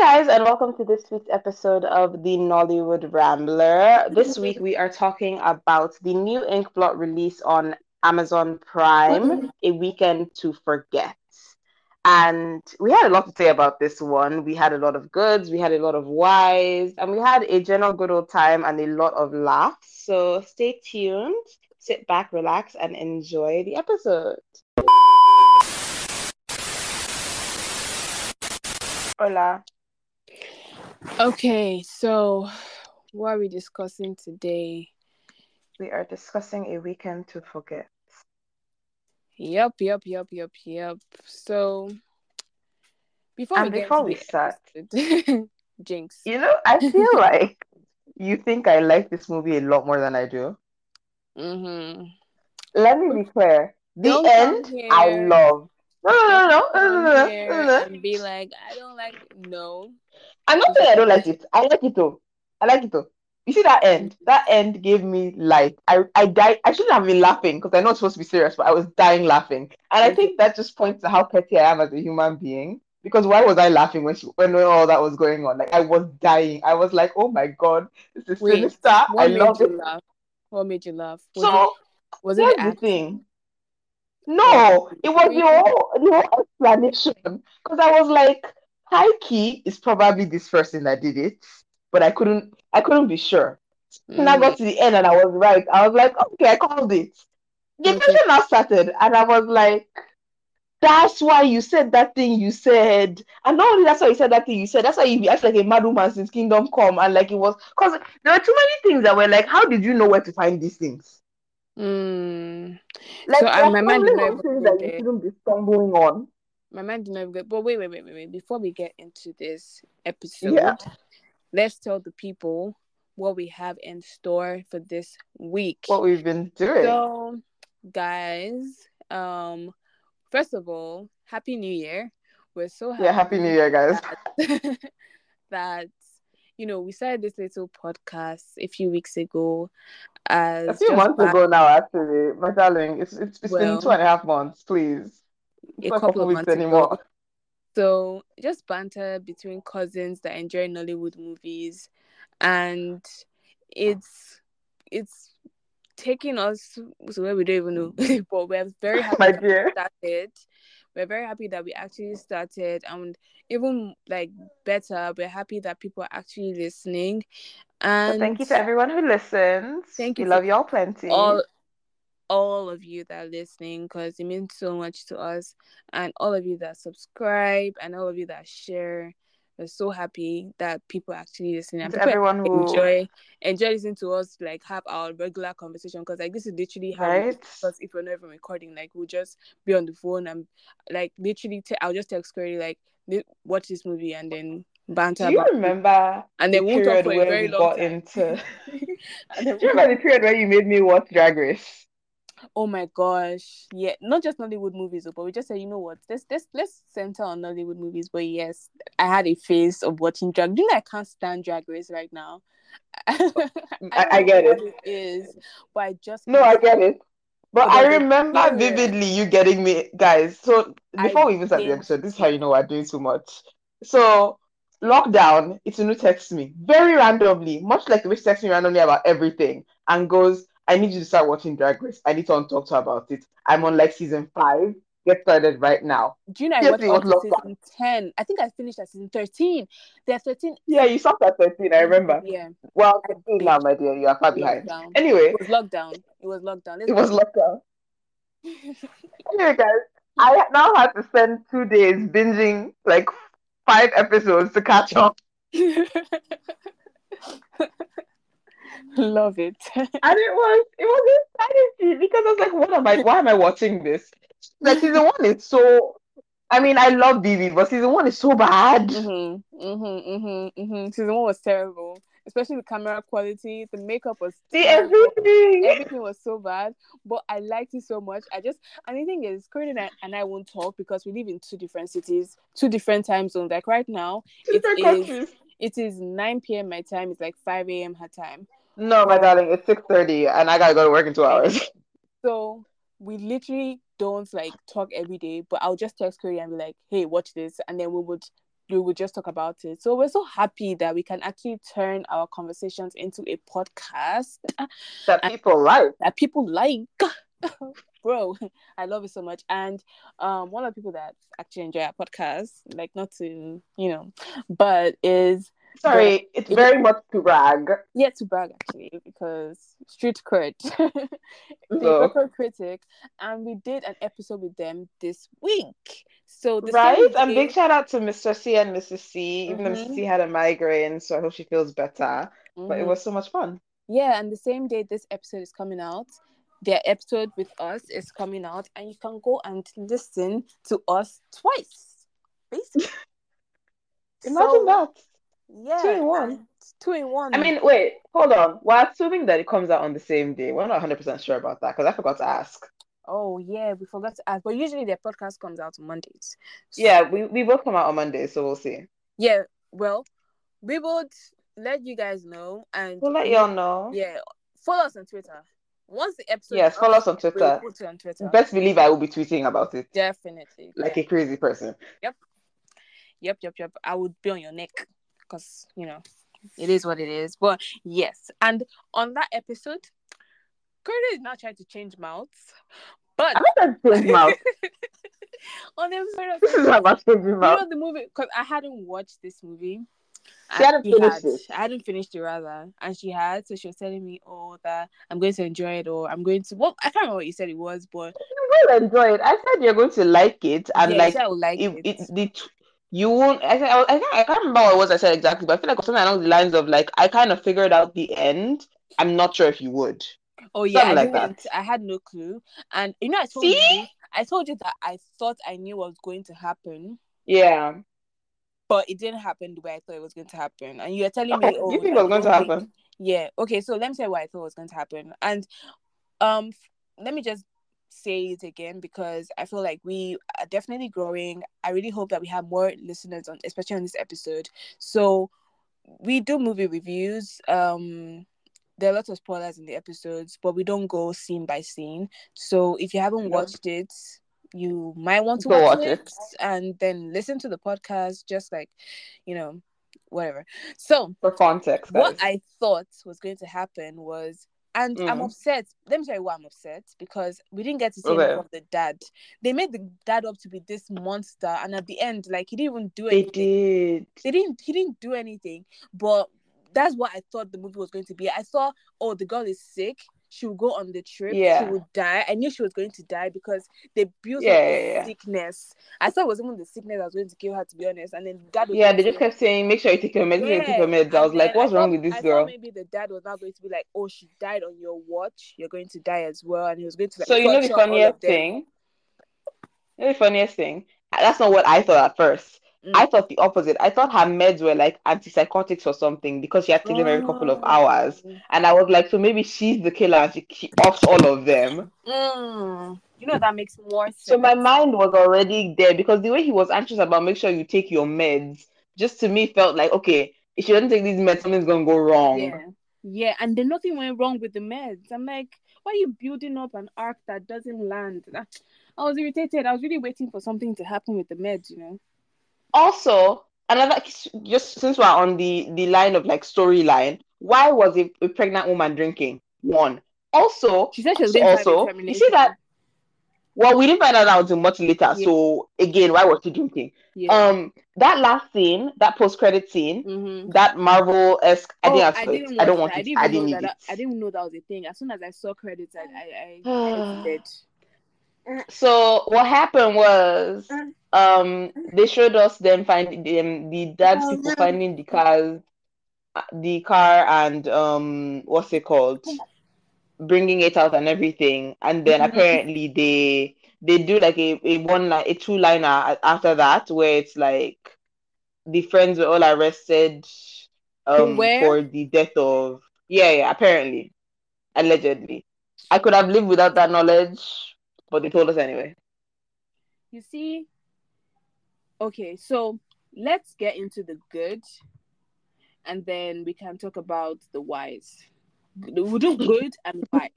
guys, and welcome to this week's episode of the Nollywood Rambler. This week we are talking about the new Inkblot release on Amazon Prime, A Weekend to Forget. And we had a lot to say about this one. We had a lot of goods, we had a lot of whys, and we had a general good old time and a lot of laughs. So stay tuned, sit back, relax, and enjoy the episode. Hola. Okay, so what are we discussing today? We are discussing a weekend to forget. Yep, yep, yep, yep, yep. So before And we before we start, into Jinx. you know, I feel like you think I like this movie a lot more than I do. Mm-hmm. Let me be clear. The Don't end, I love. No, no, no, no, no, no, no, no, here no, no. and be like, I don't like no. I'm not saying I don't like it. I like it though. I like it though. You see that end? That end gave me life. I I died. I shouldn't have been laughing because I know it's supposed to be serious, but I was dying laughing. And I think that just points to how petty I am as a human being. Because why was I laughing when she, when all that was going on? Like I was dying. I was like, oh my god, this is Wait, sinister. I made love you it. laugh? What made you laugh? Was So it was it the the acting? thing. No, it was the Really? whole the whole explanation. Because I was like, high key is probably this person that did it, but I couldn't I couldn't be sure. When I Mm, got to the end and I was right, I was like, okay, I called it. The okay. person now started, and I was like, that's why you said that thing you said. And not only that's why you said that thing you said, that's why you act like a mad woman since Kingdom Come. And like it was because there were too many things that were like, how did you know where to find these things? Mm. Like So I, my mind did not even that you shouldn't be stumbling on. My mind did not even go. But wait, wait, wait, wait, wait. Before we get into this episode, Yeah. let's tell the people what we have in store for this week. What we've been doing. So, guys, um, first of all, happy New Year. We're so happy Yeah, happy New Year, guys. that, that you know we started this little podcast a few weeks ago as A few just months back, ago now, actually. My darling, it's it's, it's been two and a half months, please. It's a couple couple of weeks months ago. anymore. So just banter between cousins that enjoy Nollywood movies, and it's it's taking us to where we don't even know. but we're very happy My that we started. We're very happy that we actually started, and even like better, we're happy that people are actually listening. So And thank you to everyone who listens. thank you to love y'all plenty. all all of you that are listening because it means so much to us and all of you that subscribe and all of you that share we're so happy that people actually listening and To everyone who enjoy enjoy listening to us like have our regular conversation because like this is literally how right? because if we're not even recording like we'll just be on the phone and like literally te- I'll just text Curry like "Li- watch this movie and then banter Do you about remember and the then we won't talk period for a where very we long got time into Do you remember the period where you made me watch Drag Race? Oh my gosh. Yeah, not just Nollywood movies, oh, but we just said, you know what, let's let's let's center on Nollywood movies. But yes, I had a phase of watching drag. Do you know I can't stand drag race right now? Oh, I I, I get it. it is, but I just No, I get it. But oh But I remember period vividly you getting me, guys. So I before we even start the episode, this is how you know we're doing too much. So lockdown, Itunu texts me very randomly, much like the way she texts me randomly about everything, and goes, "I need you to start watching Drag Race. I need to talk to her about it. I'm on like season five. Get started right now." Do you know I Yes, watched lockdown. season ten? I think I finished at season thirteen. There are thirteen. Yeah, you stopped at 13, I remember. Yeah, Well, I 13 now, my dear. You are far behind. lockdown. Anyway, It was lockdown. It was lockdown. Let's it was lockdown. Anyway, guys, I now had to spend two days binging like five episodes to catch up. Love it. And it was it was insanity because I was like, what am I why am I watching this? Like season one is so I mean I love BB, but season one is so bad. Mm-hmm, mm-hmm, mm-hmm, mm-hmm. Season one was terrible, especially the camera quality. The makeup was terrible. everything. Everything was so bad, but I liked it so much. I just and the thing is, Corinne and I, and I won't talk because we live in two different cities, two different time zones. Like right now, it is countries. it is nine p.m. my time. It's like five a.m. her time. No, my darling, it's six thirty and I gotta go to work in two hours. So we literally don't like talk every day, but I'll just text Curry and be like, "Hey, watch this," and then we would we would just talk about it. So we're so happy that we can actually turn our conversations into a podcast that people like. That people like. Bro, I love it so much. And um one of the people that actually enjoy our podcast, like not to, you know, but is Sorry, the, it's very much to brag. Yeah, to brag actually, because street cred. the so. critic, and we did an episode with them this week. So this right, and big shout out to Mr. C and Mrs. C. Even mm-hmm. though Mrs. C had a migraine, so I hope she feels better. Mm-hmm. But it mm-hmm. was so much fun. Yeah, and the same day this episode is coming out, their episode with us is coming out, and you can go and listen to us twice, basically. Imagine so, that. Yeah. Two in one. Two in one. I mean, wait, hold on. We're assuming that it comes out on the same day. We're not 100% sure about that because I forgot to ask. Oh, yeah, we forgot to ask. But usually their podcast comes out on Mondays. So... Yeah, we, we both come out on Mondays, so we'll see. Yeah, well, we would let you guys know. and We'll let y'all know. Yeah, follow us on Twitter. Once the episode yes, follow us on Twitter. We'll on Twitter. Best believe I will be tweeting about it. Definitely. Like a crazy person. Yep. Yep, yep, yep. I would be on your neck because you know it is what it is. But yes, and on that episode, Curtis is now trying to change mouths, but I'm not change mouths. on the episode, of, this is about changing You know the movie because I hadn't watched this movie. She hadn't she finished had, it. I hadn't finished it rather, and she had. So she was telling me, "Oh, that I'm going to enjoy it, or I'm going to." Well, I can't remember what you said it was, but you will enjoy it. I said you're going to like it, and yeah, like, like it, it. it the you won't I, I, I, can't, I can't remember what it was I said exactly, but I feel like something along the lines of like I kind of figured out the end. I'm not sure if you would. Oh yeah, I like that. I had no clue. And you know I told See? you I told you that I thought I knew what was going to happen. Yeah. But it didn't happen the way I thought it was going to happen. And you were telling okay, me oh, you think it was going to happen. Yeah. Okay, so let me say what I thought was going to happen. And um let me just say it again because I feel like we are definitely growing. I really hope that we have more listeners on, especially on this episode. So we do movie reviews. Um, there are lots of spoilers in the episodes, but we don't go scene by scene. So if you haven't watched it, you might want to watch, watch it, it and then listen to the podcast, just like, you know, whatever. So for context, guys. what I thought was going to happen was and mm. I'm upset. Let me tell you why I'm upset because we didn't get to see okay. of the dad. They made the dad up to be this monster, and at the end, like he didn't even do anything. They did. They didn't. He didn't do anything. But that's what I thought the movie was going to be. I thought, oh, the girl is sick she would go on the trip. Yeah. She would die. I knew she was going to die because they built yeah, up yeah, yeah. sickness. I thought it was even the sickness that was going to kill her, to be honest. And then dad Yeah, they just kept saying, make sure you take your meds, yeah. take your meds. I was like, what's wrong with this I girl? maybe the dad was not going to be like, oh, she died on your watch. You're going to die as well. And he was going to like, So you know the funniest thing? You know the funniest thing? That's not what I thought at first. Mm. I thought the opposite. I thought her meds were like antipsychotics or something because she had taken them every couple of hours. Oh. And I was like, so maybe she's the killer and she, she offs all of them. Mm. You know, that makes more sense. So my mind was already there because the way he was anxious about make sure you take your meds, just to me felt like, okay, if she doesn't take these meds, something's going to go wrong. Yeah. Yeah, and then nothing went wrong with the meds. I'm like, why are you building up an arc that doesn't land? I was irritated. I was really waiting for something to happen with the meds, you know also another just since we're on the the line of like storyline why was a, a pregnant woman drinking one also she said she was also you see that well we didn't find that out until much later yeah. so again why was she drinking yeah. um that last scene that post-credit scene mm-hmm. that marvel esque oh, i didn't, I, didn't I don't want that. it i didn't, I didn't need that. i didn't know that was a thing as soon as i saw credits i i, I, I so what happened was um they showed us them finding them the dad's oh, people finding the cars the car and um what's it called? Bringing it out and everything. And then mm-hmm. apparently they they do like a, a one like a two liner after that where it's like the friends were all arrested um for the death of yeah yeah apparently. Allegedly. I could have lived without that knowledge but they told us anyway. You see, okay, so let's get into the good, and then we can talk about the whys. We'll do good and why.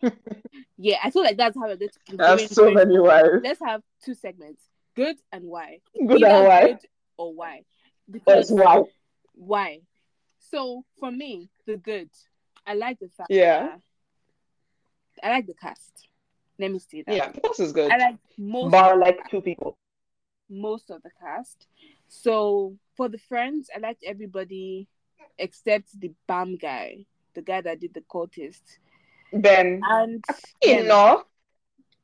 yeah, I feel like that's how we're going to. There's so many whys. Let's have two segments: good and why. Good Either and why. Good or why. because That's why. why? So for me, the good, I like the fact. Yeah. I like the cast. Let me say that. Yeah, this is good. I like most Bar like two people. most of the cast. So for the friends, I liked everybody except the BAM guy, the guy that did the cultist. Ben. And you then- know,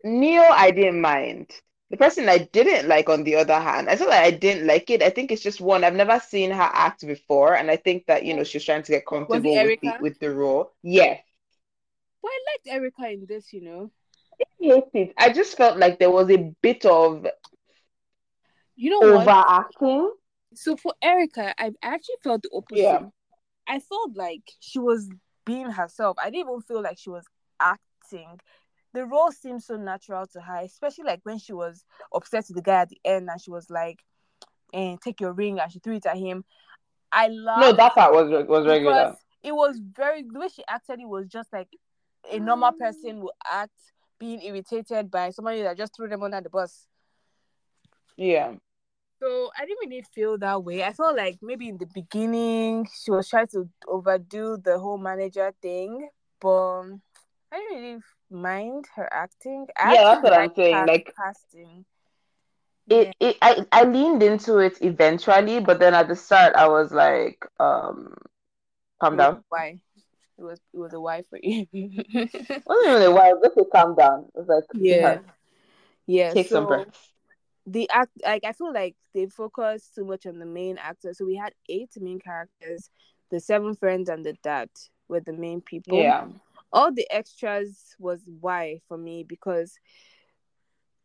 Neo, I didn't mind. The person I didn't like, on the other hand, I feel like I didn't like it. I think it's just one I've never seen her act before, and I think that you know she's trying to get comfortable with the with the role. Yes, Well, I liked Erica in this, you know. I hate it. I just felt like there was a bit of You know what? overacting. So for Erica, I actually felt the opposite. Yeah. I felt like she was being herself. I didn't even feel like she was acting. The role seemed so natural to her, especially like when she was upset with the guy at the end and she was like, and take your ring and she threw it at him. I laughed. No, that part was was regular. because it was very the way she acted it was just like a normal mm. person would act being irritated by somebody that just threw them under the bus. Yeah. so i didn't really feel that way. I felt like maybe in the beginning she was trying to overdo the whole manager thing but i didn't really mind her acting. I Yeah, that's what I'm saying, like- casting. It, it I, I leaned into it eventually, but then at the start I was like, um, calm down. why it was it was a why for you It wasn't even a while, just to calm down. It was like, yeah yeah take some so- breaths. the act like I feel like they focused too much on the main actor. So we had eight main characters, the seven friends and the dad were the main people. Yeah. All the extras was why for me because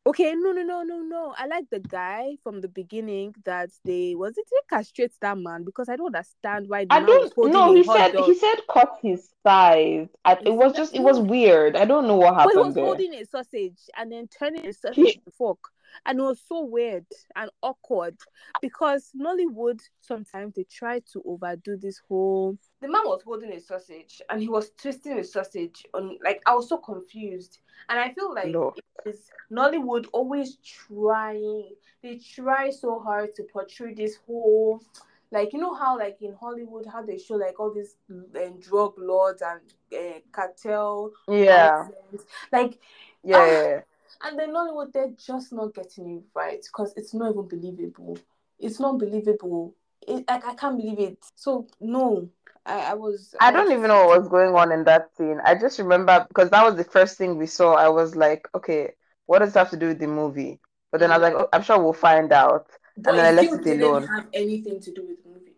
okay, no no no no no. I like the guy from the beginning that they was it they castrate that man because I don't understand why the I don't a He said dog. he said cut his thighs. I, it was just it was weird. I don't know what But he was there. holding a sausage and then turning a sausage into fork. And it was so weird and awkward because Nollywood sometimes they try to overdo this whole. The man was holding a sausage and he was twisting the sausage on like I was so confused. And I feel like No. it's Nollywood always trying. They try so hard to portray this whole like you know how like in Hollywood how they show like all these um, drug lords and uh, cartel Yeah. nonsense. Like, Yeah. Ah. yeah, yeah. And then Nollywood, they're just not getting it right because it's not even believable. It's not believable. It, like, I can't believe it. So, no, I, I was. I don't even know what was going on in that scene. I just remember because that was the first thing we saw. I was like, okay, what does that have to do with the movie? But then I was like, oh, I'm sure we'll find out. But then I left it didn't alone. have anything to do with the movie.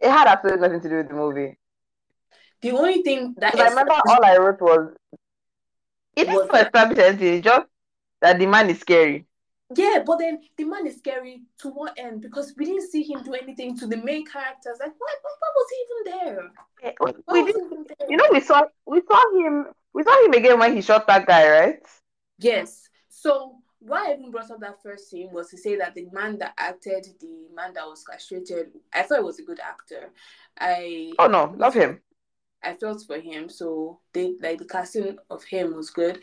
It had absolutely nothing to do with the movie. The only thing that I remember all I wrote was it Was- didn't establish anything, it's just that the man is scary. Yeah, but then the man is scary to what end? Because we didn't see him do anything to the main characters. Like, why, why, why was he even there? Eh, why We was did, he even there? you know, we saw we saw him we saw him again when he shot that guy, right? Yes. So why I even brought up that first scene was to say that the man that acted, the man that was castrated, I thought he was a good actor. I Oh no, love him. I felt for him, so they like the casting of him was good.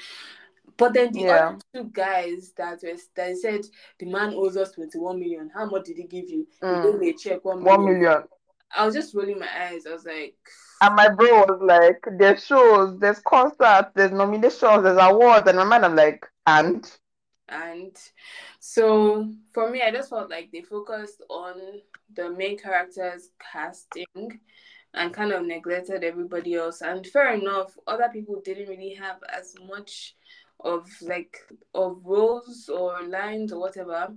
But then the Yeah. other two guys that was that said the man owes us twenty one million. How much did he give you? He Mm. gave me a check one million. One million. I was just rolling my eyes. I was like, And my bro was like, there's shows, there's concerts, there's nominations, there's awards. And my mind, I'm like, and? and so for me i just felt like they focused on the main characters casting and kind of neglected everybody else and fair enough other people didn't really have as much of like of roles or lines or whatever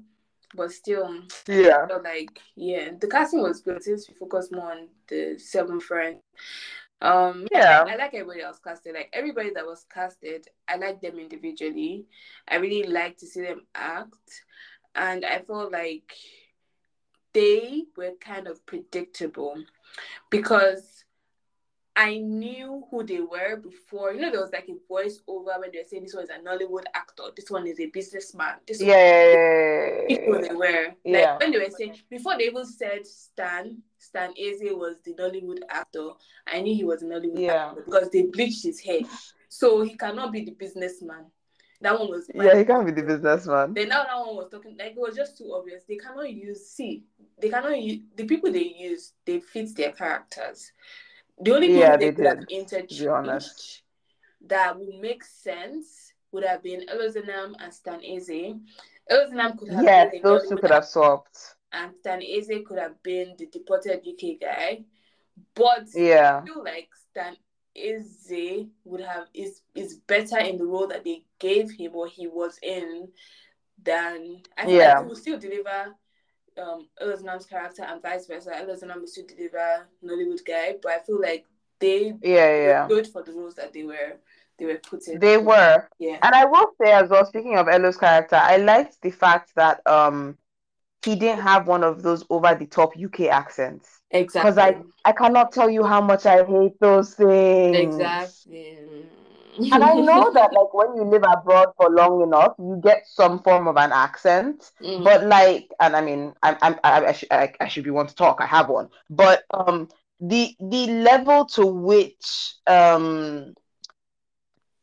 but still Yeah. Like yeah the casting was good since we focused more on the seven friends um Yeah. I like everybody else casted. Like everybody that was casted, I like them individually. I really like to see them act, and I felt like they were kind of predictable because I knew who they were before. You know, there was like a voice over when they were saying this one is a Nollywood actor, this one is a businessman, this one Yeah. people they were. Yeah. Like when they were saying before they even said Stan, Stan Eze was the Nollywood actor. I knew he was a Nollywood Yeah. actor because they bleached his hair. So he cannot be the businessman. That one was Yeah, he can't be the businessman. Then now that one was talking like it was just too obvious. They cannot use see, they cannot use the people they use, they fit their characters. The only people Yeah, they, they could have interchanged that would make sense would have been Elozonam and Stan Eze. Elozonam could have Yes, been those two could have swapped. and Stan Eze could have been the deported UK guy. But Yeah. I feel like Stan Eze would have is is better in the role that they gave him or he was in than I feel Yeah. like he will still deliver um Elozonam's character and vice versa. Elozonam will still deliver Nollywood guy, but I feel like they Yeah, were yeah. good for the roles that they were they were put in. They were. yeah. And I will say as well, speaking of Elo's character, I liked the fact that um he didn't have one of those over the top UK accents. Exactly. Because I I cannot tell you how much I hate those things. Exactly. And I know that like when you live abroad for long enough, you get some form of an accent. Mm. But like, and I mean, I'm, I'm I, I, should, I, I should be one to talk. I have one, but um, the the level to which um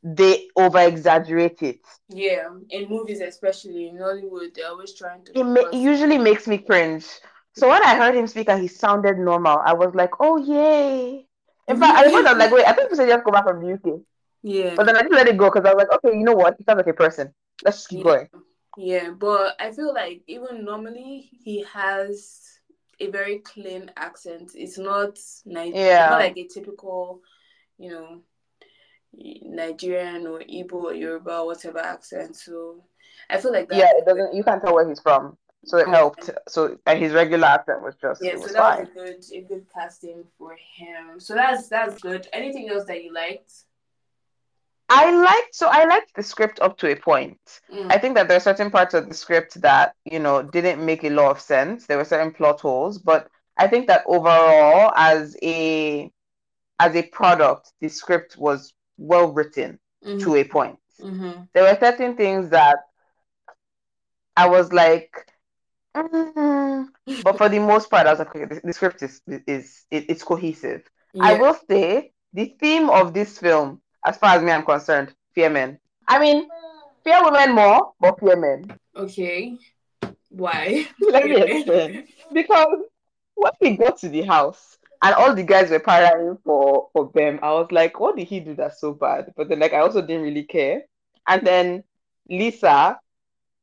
they over exaggerate it, yeah, in movies especially in Hollywood, they're always trying to. it, ma- it usually makes me cringe. So when I heard him speak and he sounded normal, I was like, oh yay. In fact, I was like, wait, I think we should just go back from the UK. Yeah. But then I just let it go because I was like, okay, you know what? He sounds like a person. Let's just keep Yeah. going. Yeah, but I feel like even normally he has a very clean accent. It's not Ni- it's Yeah. not like a typical, you know, Nigerian or Igbo or Yoruba or whatever accent. So I feel like that. Yeah, it doesn't. You can't tell where he's from, so it Yeah. helped. So and his regular accent was just Yeah, it so was that fine. was a good a good casting for him. So that's that's good. Anything else that you liked? I liked so I liked the script up to a point. Mm. I think that there are certain parts of the script that you know didn't make a lot of sense. There were certain plot holes, but I think that overall, as a as a product, the script was well written Mhm. to a point. Mhm. There were certain things that I was like, "Mm." but for the most part, I was like, okay, the, the script is is it, it's cohesive. I will say the theme of this film, as far as me I'm concerned, fear men. I mean, fear women more, but fear men. Okay. Why? Let me explain. Because when we got to the house and all the guys were partying for for them, I was like, what did he do that's so bad? But then like I also didn't really care. And then Lisa,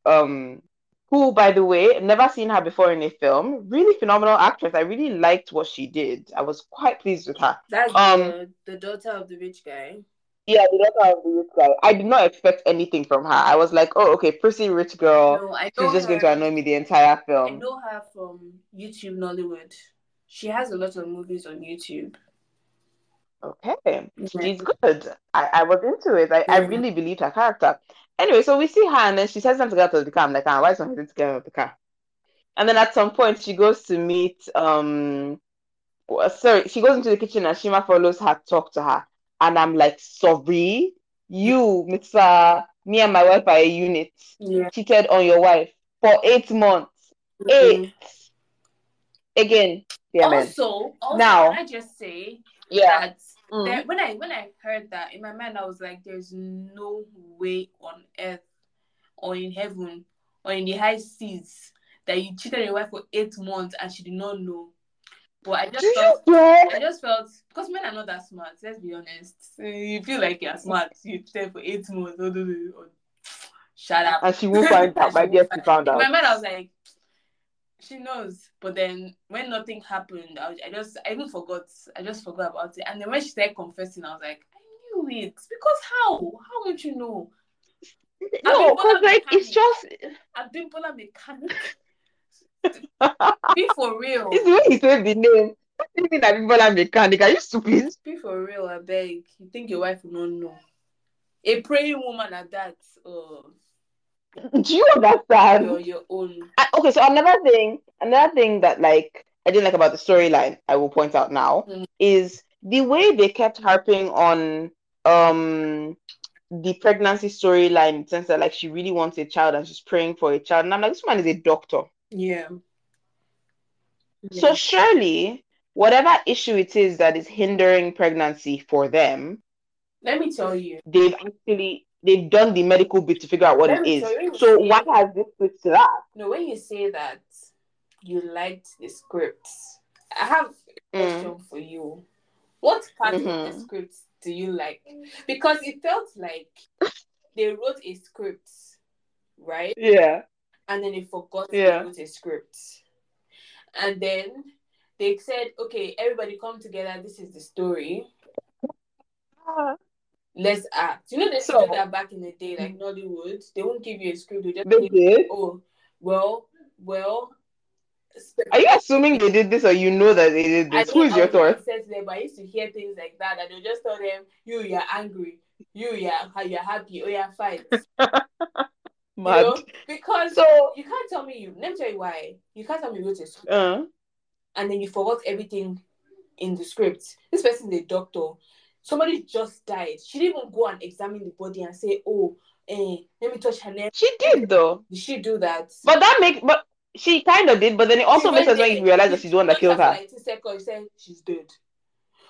um, who by the way, never seen her before in a film, really phenomenal actress. I really liked what she did. I was quite pleased with her. That's Um, the, the daughter of the rich guy. Yeah, the daughter of the rich guy. I did not expect anything from her. I was like, oh, okay, pretty rich girl. No, She's just going to annoy me the entire film. I know her from YouTube Nollywood. She has a lot of movies on YouTube. Okay, she's good. I, I was into it. I, I really believed her character. Anyway, so we see her and then she says something to get out of the car. I'm like, ah, why is something to get out of the car? And then at some point she goes to meet um sorry, she goes into the kitchen and Shima follows her, talk to her. And I'm like, sorry, you, Mr. Me and my wife are a unit. Yeah. Cheated on your wife for eight months. Eight. Again, yeah. Also, also Now- can I just say Yeah. that Mm. there, when I when I heard that in my mind, I was like, "There's no way on earth, or in heaven, or in the high seas that you cheated on your wife for eight months and she did not know." But I just felt. I just felt because men are not that smart. Let's be honest. You feel like you're smart. You stay for eight months. Oh, oh. Shut up. And she won't find out. My she dear, she found In my out. mind, I was like, she knows. But then when nothing happened, I, was- I just, I even forgot. I just forgot about it. And then when she started confessing, I was like, I knew it. Because how? How would you know? No, because like it's just I've been Bola mechanic. Be for real. it's the way he said the name. Thinking that people are mechanic. Are you stupid? Be for real, I beg. You think your wife will not know? A praying woman at that, oh, Do you understand? you're your own. And- okay, so another thing, another thing that like I didn't like about the storyline, I will point out now, Mm. is the way they kept harping on um the pregnancy storyline in the sense that like she really wants a child and she's praying for a child. And I'm like, this man is a doctor. Yeah. So surely whatever issue it is that is hindering pregnancy for them, let me tell you. they've actually they've done the medical bit to figure out what Let it is. you, So why has this switched to that? No, when you say that you liked the script, I have a Mm. question for you. What part of the Mhm. script do you like? Because it felt like they wrote a script, right? Yeah. And then they forgot Yeah. they wrote a script. And then they said, okay, everybody come together. This is the story. Ah. Let's act. You know, they to So- that back in the day, like Nollywood. They won't give you a script. They just They did. oh, well, well. Are you assuming they did this or you know that they did I this? Who is your I not source? but I used to hear things like that, and they'll just tell them, "You, you're angry. You, you're, you're happy. Oh, you're fight." You Mad. know? Because So, you can't tell me you. Let me tell you why. You can't tell me you wrote a script uh, and then you forgot everything in the script. This person is a doctor. Somebody just died. She didn't even go and examine the body and say, "Oh, eh, let me touch her neck." she did though. Did she do that? But that makes, but she kind of did. But then it also She makes us when you realize that she's the one that killed her. Seconds, she said she's dead.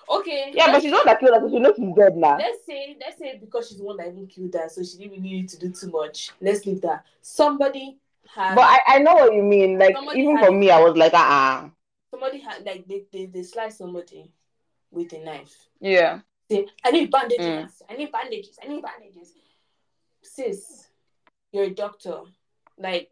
Okay. Yeah, but she's not that killed her, so she knows she's dead now. let's say let's say because she's the one that even killed her, so she didn't really need to do too much. Let's leave that. Somebody had But I, I know what you mean. Like even for me, I was like, uh, uh somebody had like they, they, they slice somebody with a knife. yeah. Say, I need bandages, Mm. I need bandages, I need bandages. Sis, you're a doctor. Like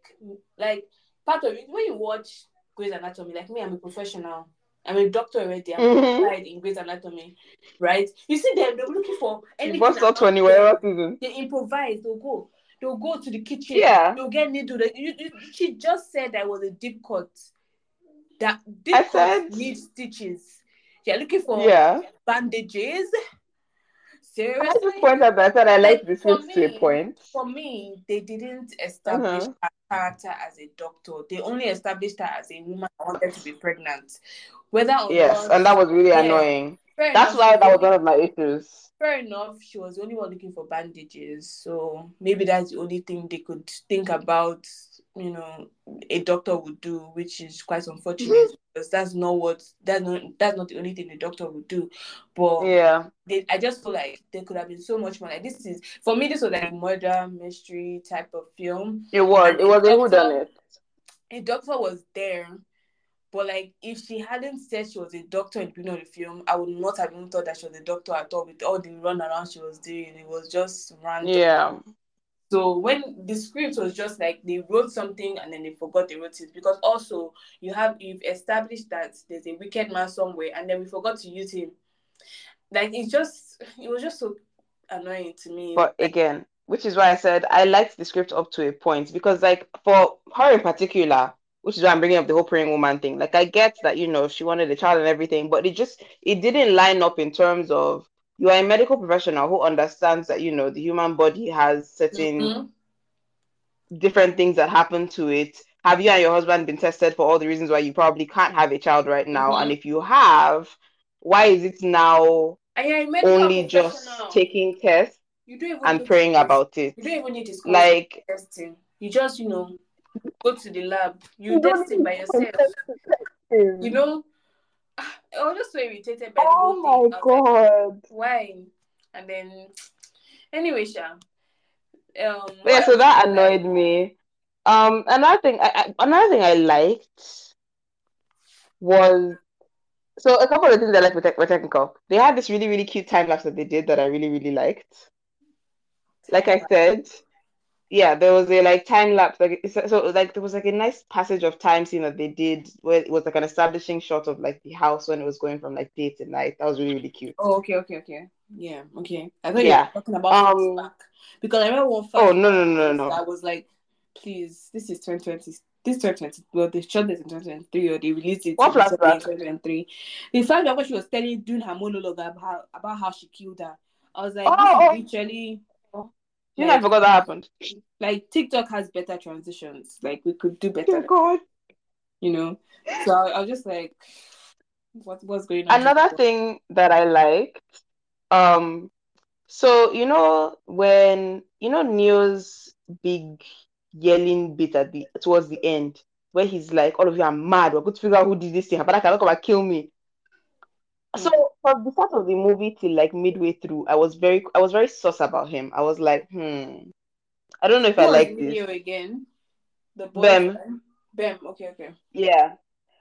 like part of it when you watch Grey's Anatomy, like me, I'm a professional. I'm a doctor already. I'm Mhm. qualified in Grey's Anatomy, right? You see them, they're looking for anything. bust out around twenty them. whatever season. They improvise. They'll go. They'll go to the kitchen. Yeah. They'll get needle. They- You, you, she just said that was a deep cut. That deep I cut said- needs stitches. You're looking for Yeah. bandages. I Seriously. just pointed out that I said I Like, for script to a point. For me, they didn't establish Uh-huh. Character as a doctor. They only established her as a woman that wanted to be pregnant. Whether or Yes, not, and that was really yeah, annoying. That's enough, why that was one of my issues. fair enough, she was the only one looking for bandages. So maybe that's the only thing they could think about, you know, a doctor would do, which is quite unfortunate mm-hmm. because that's not what that's not that's not the only thing the doctor would do. But Yeah. they, I just feel like there could have been so much more. Like this is for me, this was like a murder mystery type of film. It was. It was a the who done it. A doctor was there. But like, if she hadn't said she was a doctor in the beginning of the film, I would not have even thought that she was a doctor at all. With all the run around she was doing, it was just random. Yeah. So when the script was just like they wrote something and then they forgot they wrote it because also you have you've established that there's a wicked man somewhere and then we forgot to use him. Like it's just it was just so annoying to me. But again, which is why I said I liked the script up to a point because, like, for her in particular, which is why I'm bringing up the whole praying woman thing. Like, I get that you know she wanted a child and everything, but it just it didn't line up in terms of you are a medical professional who understands that you know the human body has certain Mhm. different things that happen to it. Have you and your husband been tested for all the reasons why you probably can't have a child right now? Mhm. And if you have, why is it now And you're a medical only just taking tests you don't even and praying about it? You don't even need to school Like, testing. You just you know go to the lab. You, You test it by yourself. You know, I was just so irritated by the oh whole my thing. Was like, god. why? And then, anyway, Sha. Um, yeah, so that you like? annoyed me. Um, another thing, I, I, another thing I liked was so a couple of things I liked were, tech, were technical. They had this really really cute time lapse that they did that I really really liked. Like I said, yeah, there was a like time lapse, like so like there was like a nice passage of time scene that they did where it was like an establishing shot of like the house when it was going from like day to night. That was really really cute. Oh, okay, okay, okay. Yeah, okay. I thought Yeah. you were talking about Um, flashback because I remember one Oh no no no no I was like, please, this is 2020. This 2020. Well, they shot this in 2023 or they released it What in 2023. The fact that when she was telling, doing her monologue about how, about how she killed her, I was like, Oh, this oh. is literally You know I forgot that happened. like TikTok has better transitions. Like we could do Oh better, god. you know. So I, I was just like, what what's going on? Another thing that I liked, um, so you know when you know Neo's big yelling bit at the towards the end, where he's like, "All of you are mad. We're going to figure out who did this thing. But I cannot come and kill me." So from the start of the movie till like midway through, I was very I was very sus about him. I was like, hmm, I don't know if Who I like Neo this. again? The boy. Bem. Bem. Okay, okay. Yeah.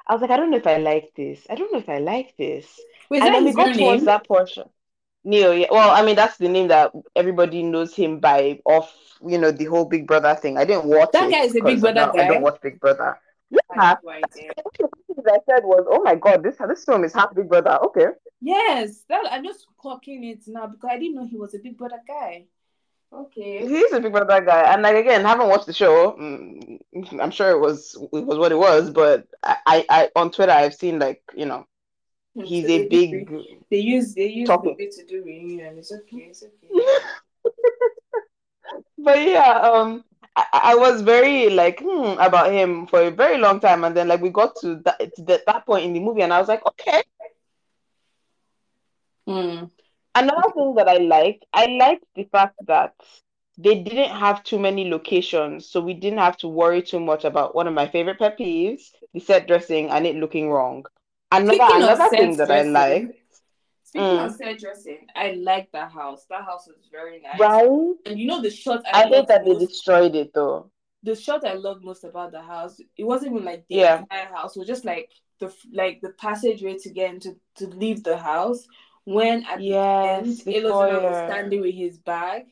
I was like, I don't know if I like this. I don't know if I like this. Wait, and that then we got towards that portion. Neo, yeah. Well, I mean, that's the name that everybody knows him by off, you know, the whole Big Brother thing. I didn't watch That guy is a Big Brother no, I don't guy? watch Big Brother. Yeah. no. The I said was, oh my God, this this film is half Big Brother. Okay. Yes, that I'm just clocking it now because I didn't know he was a Big Brother guy. Okay. He's a Big Brother guy, and like again, haven't watched the show. Mm, I'm sure it was it was what it was, but I, I, I on Twitter I've seen like you know he's so a they big They use they use Topic. movie to do reunion. It's okay. It's okay. but yeah, um, I, I was very like hmm, about him for a very long time, and then like we got to that to that, that point in the movie, and I was like, okay. Hmm. Another thing that I liked, I liked the fact that they didn't have too many locations, so we didn't have to worry too much about one of my favorite pet peeves, the set dressing and it looking wrong. Another Speaking another thing that I liked, Speaking Mm. of set dressing, I like that house. That house was very nice. right? And you know the shot I, I hate that they destroyed it though. the shot I loved most about the house, it wasn't even like the Yeah. entire house. It was just like the like the passageway to get into to leave the house. When at Yes, the end, Elozuna was standing with his bag,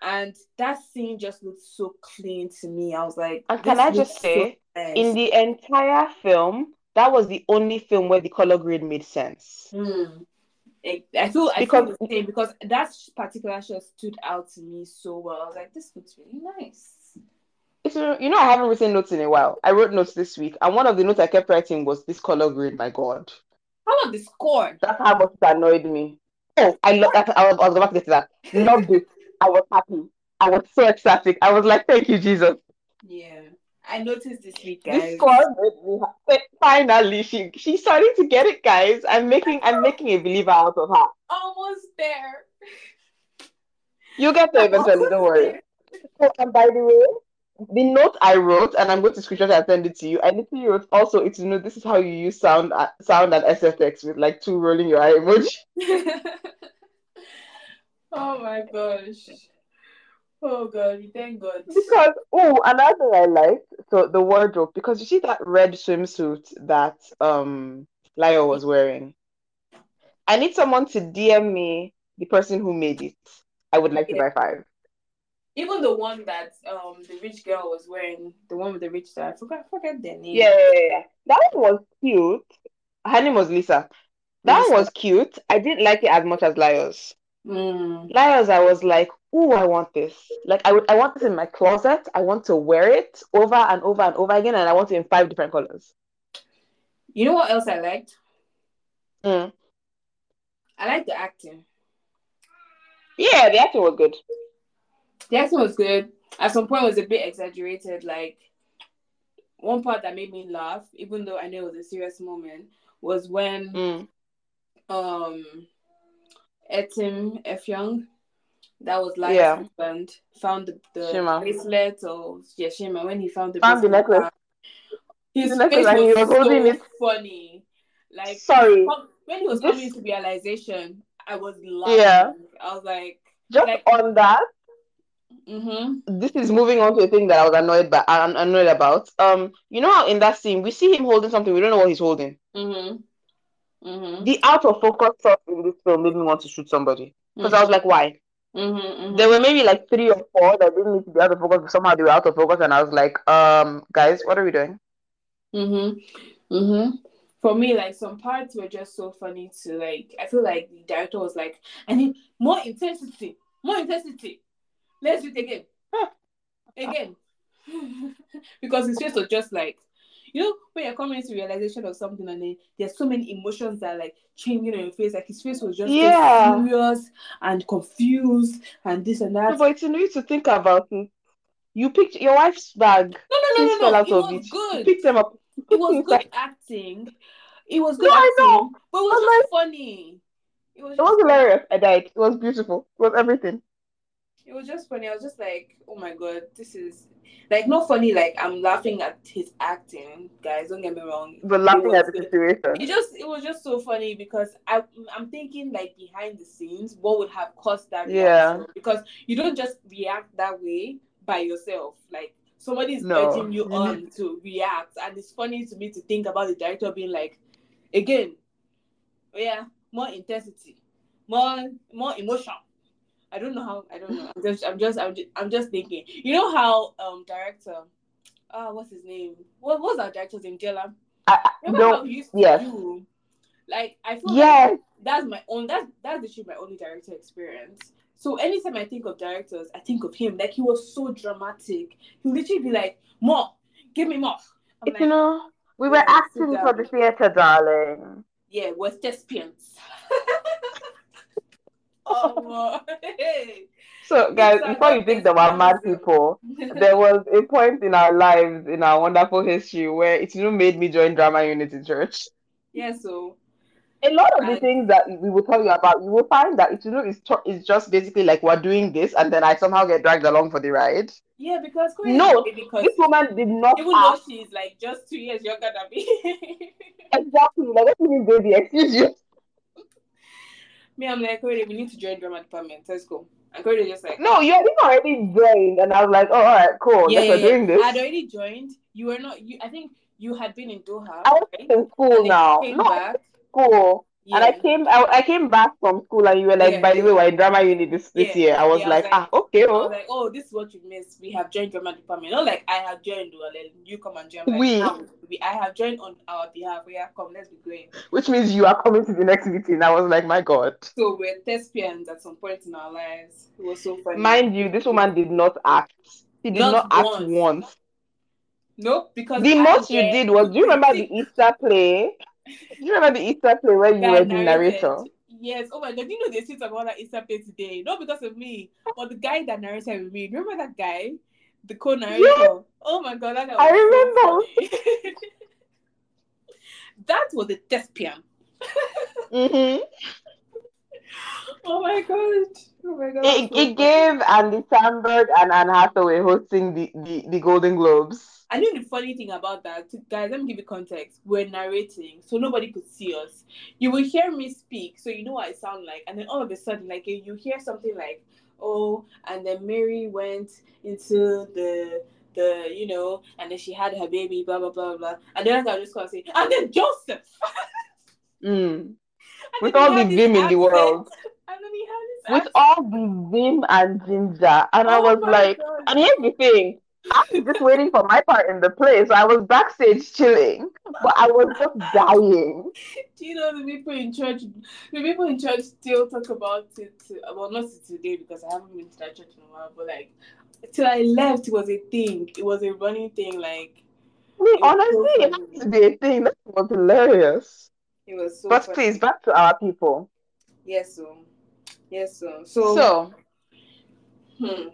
and that scene just looked so clean to me. I was like, And can I just so say, nice. in the entire film, that was the only film where the color grade made sense. Hmm. I feel I Because- feel the same because that particular shot stood out to me so well. I was like, this looks really nice. It's, you know, I haven't written notes in a while. I wrote notes this week, and one of the notes I kept writing was this color grade. My God, How about the score? that's how much it annoyed me. Oh, I love that. I was, I was about to get to that. Loved it. I was happy. I was so ecstatic. I was like, thank you, Jesus. Yeah, I noticed this week, This guys. made me. Finally, she she's starting to get it, guys. I'm making I'm making a believer out of her. Almost there. You get there eventually. Don't worry. Oh, and by the way, the note I wrote, and I'm going to screenshot and send it to you. I literally wrote also, it's you know, this is how you use sound, uh, sound and SFX with like two rolling your eye emoji. oh my gosh. Oh god, thank God. Because oh, another thing I liked, so the wardrobe, because you see that red swimsuit that um Lyle was wearing. I need someone to DM me the person who made it. I would like to buy five. Even the one that um the rich girl was wearing, the one with the rich star, I forgot forget their name. Yeah, yeah, yeah. That one was cute. Her name was Lisa. That Lisa. was cute. I didn't like it as much as Lyos. Mm. Lyos, I was like, "Ooh, I want this. Like, I I want this in my closet. I want to wear it over and over and over again, and I want it in five different colors." You know what else I liked? Mm. I liked the acting. Yeah, the acting was good. The acting was good. At some point, it was a bit exaggerated. Like one part that made me laugh, even though I know it was a serious moment, was when Mm. um Etim Effiong, that was like Yeah. husband, found the, the Shima. bracelet or yeah, Shima, when he found the Found the necklace. His The necklace face and he was, was holding so it. funny. Like Sorry, when he was This- coming to realization, I was laughing. Yeah. I was like, just like- on that, mm-hmm. this is moving on to a thing that I was annoyed by. I'm annoyed about. Um, you know how in that scene we see him holding something, we don't know what he's holding. Mm-hmm. Mm-hmm. The out of focus stuff in this film made me want to shoot somebody because I was like, why? mm-hmm. There were maybe like three or four that didn't need to be out of focus, but somehow they were out of focus, and I was like, um, guys, what are we doing? Mm-hmm. Mm-hmm. For me, like some parts were just so funny to like. I feel like the director was like, "I need more intensity, more intensity. Let's do it again, again," because his face was just like, you know, when you're coming to realization of something, and then there's so many emotions that are like changing on your face. Like his face was just Yeah. so serious and confused and this and that. No, but it's you to think about it. You picked your wife's bag. No, no, no, no, no. out It of was it. You picked them up. It was good acting. It was good No, I know. but it was I'm funny. It was, It was hilarious. I died. It was beautiful. It was everything. It was just funny. I was just like, oh my god, this is like not funny. Like I'm laughing at his acting, guys. Don't get me wrong. But laughing at the situation. It just it was just so funny because I I'm thinking like behind the scenes what would have caused that Yeah. reaction because you don't just react that way by yourself like somebody's No. urging you Mhm. on to react and it's funny to me to think about the director being like again yeah more intensity more more emotion I don't know how I don't know I'm just I'm just I'm just, I'm just thinking you know how um director ah what's his name what was our director's name Jella Remember No, how he used to yes. do? Like I feel like Yes. that's my own. That's that's literally my only director experience. So anytime I think of directors, I think of him. Like he was so dramatic. He would literally be like, "More, give me more." I'm you like, know, we were acting for the theater, darling. "Yeah, we're thespians." oh, hey. So, guys, before you think that we're mad people, there was a point in our lives, in our wonderful history, where it you know, made me join drama unit in church. yeah. So A lot of the things that we will tell you about, you will find that it you know is ju- is just basically like we're doing this, and then I somehow get dragged along for the ride. yeah, because No, because This woman did not even though she's like just two years younger than me. exactly. Like, let me baby, excuse you. Me, I'm like, Corey, we need to join drama department. Let's go. And Corey just like, No, you had already joined, and I was like, oh, all right, cool. yeah, Yes, yeah, we're yeah. doing this. I'd already joined. You were not. You, I think you had been in Doha. I was right? in school now, came not back. school. Yeah. And I came, I, I came back from school, and you were like, Yeah, by the way, we're in drama unit this, this Yeah, year. I was I was like, like- ah, okay, oh. like, oh, this is what you missed. We have joined drama department. Not like I have joined, or like you come and join. Like, We. now, we. I have joined on our behalf. Yeah, come, let's be going. which means you are coming to the next meeting. I was like, my God. So we're thespians at some point in our lives. It was so funny. Mind you, this woman did not act. She did Not not, act once. once. Nope, because The I most you did was, do you remember the Easter play? Do you remember the Easter play where you were the narrator? Yes. Oh my god. You know they still talk about that Easter play today. Not because of me, but the guy that narrated with me. Remember that guy, the co-narrator. Oh my god, that. I remember. so that was a thespian. hmm Oh my god. Oh my god. It, it gave Andy Samberg and Anne Hathaway hosting the, the, the Golden Globes. I know the funny thing about that, guys, let me give you context. We're narrating, so nobody could see us. You will hear me speak, so you know what I sound like, and then all of a sudden, like you hear something like, "Oh," and then Mary went into the the you know, and then she had her baby, blah blah blah blah, and then I just gonna say, and then Joseph, Mm. And With all the vim in the world. and then he had this With all the vim and ginger. And I Oh was like, God. and here's the thing. I was just waiting for my part in the play, so I was backstage chilling, but I was just dying. Do you know the people in church? The people in church still talk about it. Well, not today because I haven't been to that church in a while. But like, till I left, it was a thing. It was a running thing. Like, I mean, It was so honestly, it has to be a thing. That was hilarious. it was so. But funny. please, back to our people. Yes, so. Yes, so. So. So, hmm.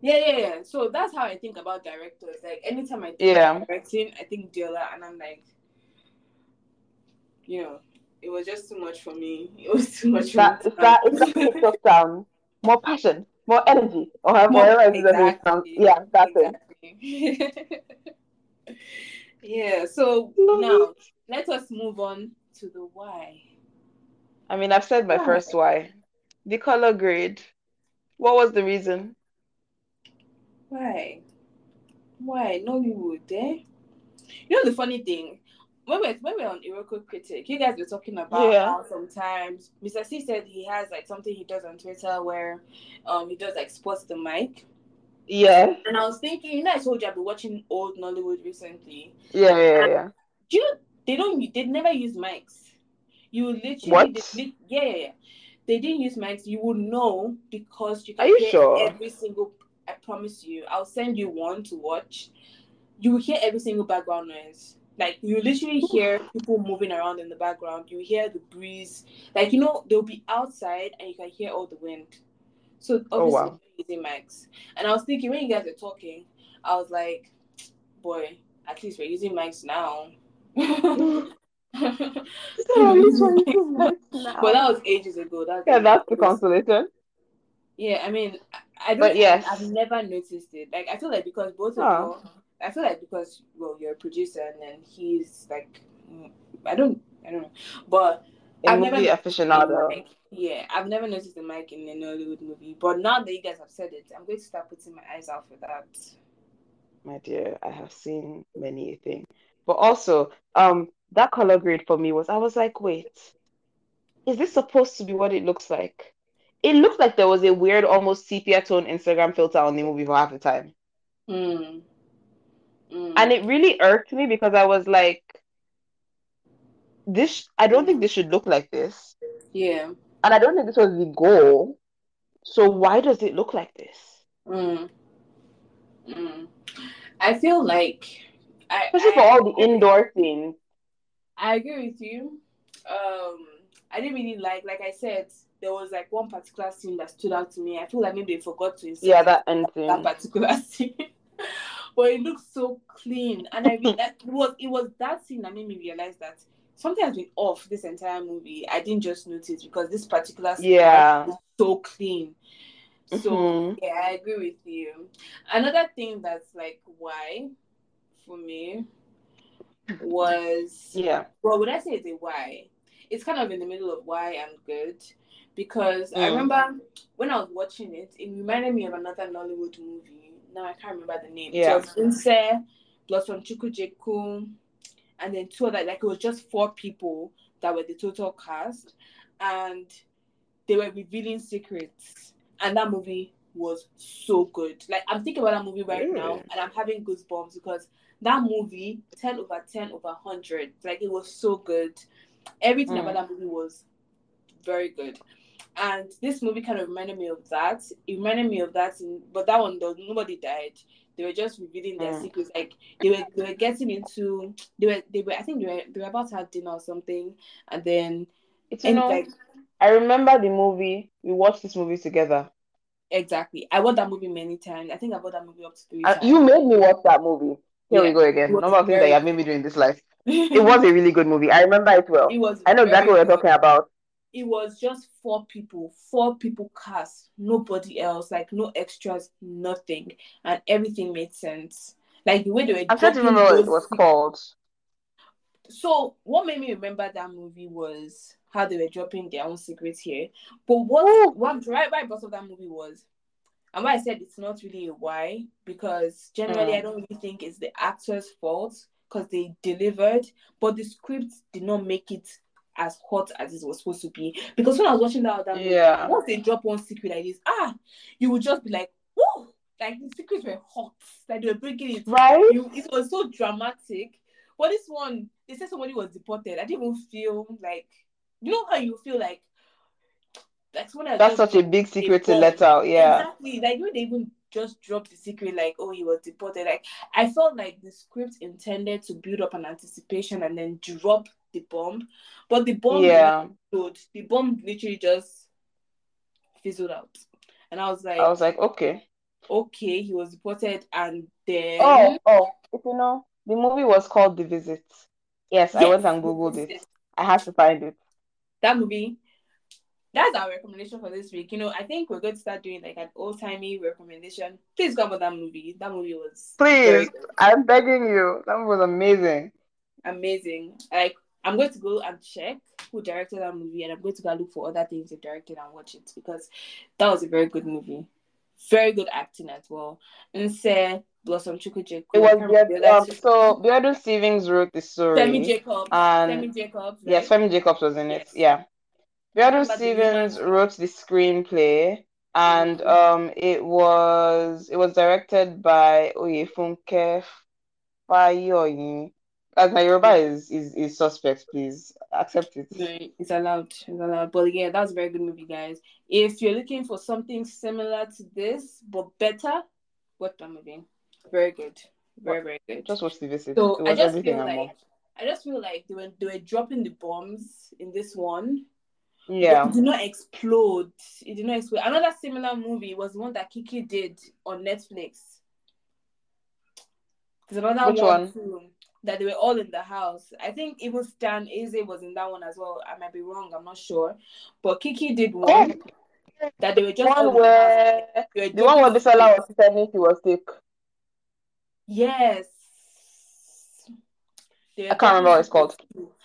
Yeah, yeah, yeah. So that's how I think about directors. Like anytime I think Yeah. directing, I think Diola, and I'm like, you know, it was just too much for me. It was too much for that, me. is that, that sound? More passion, more energy, or More- whatever it is that it exactly. Yeah, that's it. Yeah. So Love now let us move on to the why. I mean, I've said my Why? first why. The color grade. What was the reason? Why? Why Nollywood? Eh? You know the funny thing. When we're, when we're on Iroko Critic, you guys were talking about Yeah. how sometimes Mr. C said he has like something he does on Twitter where um he does like sports the mic. Yeah, And I was thinking, you know, I told you I've been watching old Nollywood recently. yeah, yeah, yeah. Do you know they don't they never use mics. You literally What? they- yeah, yeah, yeah. They didn't use mics. You would know because you can Are you hear sure? every single I promise you. I'll send you one to watch. You will hear every single background noise. Like you literally hear people moving around in the background. You hear the breeze. Like you know, they'll be outside and you can hear all the wind. So Oh, obviously wow. they're using mics. And I was thinking when you guys were talking, I was like, boy, at least we're using mics now. At least we're using mics now. But that was ages ago. That yeah, that's the consolation. Yeah, I mean, I don't. But yes. I, have never noticed it. Like I feel like because both of you, I feel like because well, you're a producer and then he's like, I don't, I don't know, but I've movie never aficionado. Like, yeah, I've never noticed the mic in a Nollywood movie, but now that you guys have said it, I'm going to start putting my eyes out for that. My dear, I have seen many a thing. But also, um, that color grade for me was I was like, wait, is this supposed to be what it looks like? It looked like there was a weird, almost sepia tone Instagram filter on the movie for half the time. Mm. Mm. And it really irked me because I was like, this, I don't think this should look like this. yeah. And I don't think this was the goal. So why does it look like this? Mm. Mm. I feel like I, Especially for all the indoor things. I agree with you. Um, I didn't really like, like I said, there was like one particular scene that stood out to me. I feel like maybe they forgot to insert Yeah, that end thing. that particular scene, but it looks so clean, and I mean, that it was it was that scene that made me realize that something has been off this entire movie. I didn't just notice because this particular scene Yeah. was so clean. So Mhm. yeah, I agree with you. Another thing that's like why for me was Yeah. well, would I say it's a why? It's kind of in the middle of why and good because I Mm. remember when I was watching it, it reminded me of another Nollywood movie. Now I can't remember the name. Yeah. It was Inse, Blossom Chukwujekwu, and then two other like it was just four people that were the total cast, and they were revealing secrets, and that movie was so good. Like I'm thinking about that movie right now, and I'm having goosebumps because that movie 10 over 10 over 100 like it was so good everything Mm. about that movie was very good and this movie kind of reminded me of that it reminded me of that in, but that one though nobody died they were just revealing their Mm. secrets like they were they were getting into they were they were i think they were they were about to have dinner or something and then It's you and know, like I remember the movie. We watched this movie together. exactly i watched that movie many times i think i bought that movie up to three And times you made me watch that movie. Here Yeah. we go again. Number of things that you have made me do in this life. It was a really good movie. I remember it well. it was I know exactly what you're talking about. It was just four people, four people cast, nobody else, like no extras, nothing, and everything made sense. Like the way they were. I'm trying to remember what it was secrets- called. So what made me remember that movie was how they were dropping their own secrets here. But what Ooh. what right right part of that movie was, and why I said it's not really a why because generally Mm. I don't really think it's the actor's fault because they delivered, but the script did not make it as hot as it was supposed to be. Because when I was watching that other movie, Yeah. once they drop one secret like this, ah, you would just be like, whoa, like the secrets were hot, like they were breaking it Right? you, it was so dramatic. But this one, they said somebody was deported. I didn't even feel like, you know how you feel like, like someone has That's such a big secret to let out. Yeah. Exactly. Like when they even just dropped the secret, like, oh, he was deported. Like I felt like the script intended to build up an anticipation and then drop the bomb. But the bomb Yeah. The bomb literally just fizzled out. And I was like, I was like, okay. okay, he was deported and then Oh, oh, if you know, the movie was called The Visit. Yes, I went Yes, and Googled it. I had to find it. that movie that's our recommendation for this week you know i think we're going to start doing like an old-timey recommendation please go about that movie that movie was Please, I'm begging you. That was amazing. amazing like i'm going to go and check who directed that movie and i'm going to go look for other things they directed and watch it because that was a very good movie very good acting as well and say blossom Chukwujekwu It was I can't remember the, the um, so Beardo Stevens wrote the story. Femi Jacobs and- Femi Jacobs Yes, right? Femi Jacobs was in it. Yes. Yeah. Beardo Stevens wrote the screenplay and Mhm. um it was it was directed by Oyefunke Fayoyin. As my Yoruba is, is is suspect, please accept it. It's allowed. It's allowed. But yeah, that's a very good movie, guys. If you're looking for something similar to this but better, watch that movie. Very good. Very very good. Just watch the visit. so I just feel more. like I just feel like they were they were dropping the bombs in this one. Yeah. It did not explode. It did not explode. Another similar movie was the one that Kiki did on Netflix. There's another Which one, one? That they were all in the house. I think even Stan Nze was in that one as well. I might be wrong. I'm not sure. But Kiki did one. that they were just one in the where the one where Bisola on was pretending he was sick. Yes. I can't remember what it's called.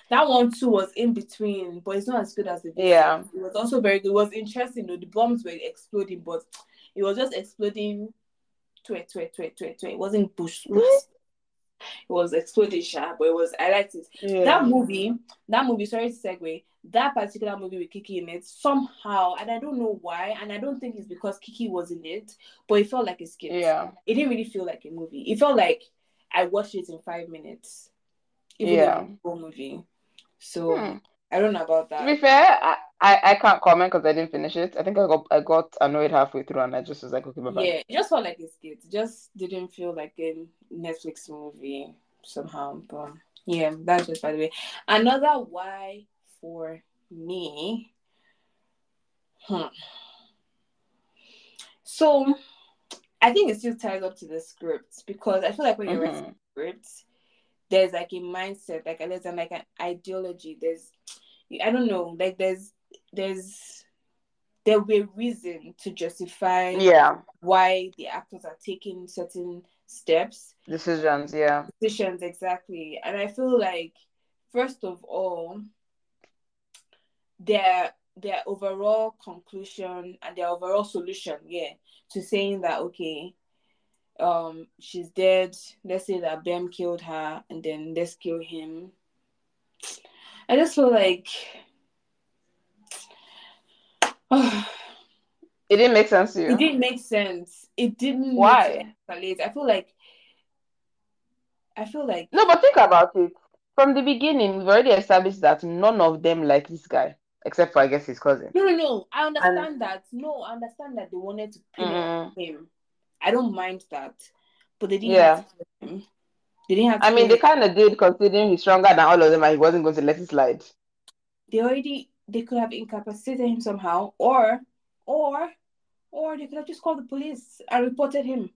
That one too was in between, but it's not as good as the Yeah. It was also very good. It was interesting though. The bombs were exploding, but it was just exploding. Tweet, tweet, tweet, tweet, tweet. It wasn't bush. Mhm. It was exploding sharp, but it was. I liked it. Yeah. That movie, that movie. Sorry to segue. That particular movie with Kiki in it somehow, and I don't know why, and I don't think it's because Kiki was in it, but it felt like a skit Yeah. it didn't really feel like a movie. It felt like I watched it in five minutes. Even Yeah. though it was a whole movie. So Hmm. I don't know about that. To be fair, I, I, I can't comment because I didn't finish it. I think I got I got annoyed halfway through and I just was like, okay, bye bye. Yeah, it just felt like a skit. It just didn't feel like a Netflix movie somehow. But yeah, that's just by the way. Another why for me. Hmm. So I think it still ties up to the script because I feel like when you're writing Mhm. script, there's like a mindset, like there's like an ideology. There's, I don't know, like there's there's there will be a reason to justify Yeah. why the actors are taking certain steps, Decisions, yeah. decisions exactly. And I feel like first of all, their their overall conclusion and their overall solution, yeah, to saying that okay, um, she's dead. Let's say that Bem killed her, and then let's kill him. I just feel like It didn't make sense to you. it didn't make sense. It didn't. Why? Make sense. I feel like. I feel like No, but think about it. From the beginning, we've already established that none of them like this guy, except for I guess his cousin. no, no, no. I understand that. No, I understand that they wanted to pin Mm. him. I don't mind that, but they didn't Yeah. They didn't have. I mean, they kind of did, considering he's stronger than all of them, and he wasn't going to let it slide. They already. They could have incapacitated him somehow, or, or, or they could have just called the police and reported him.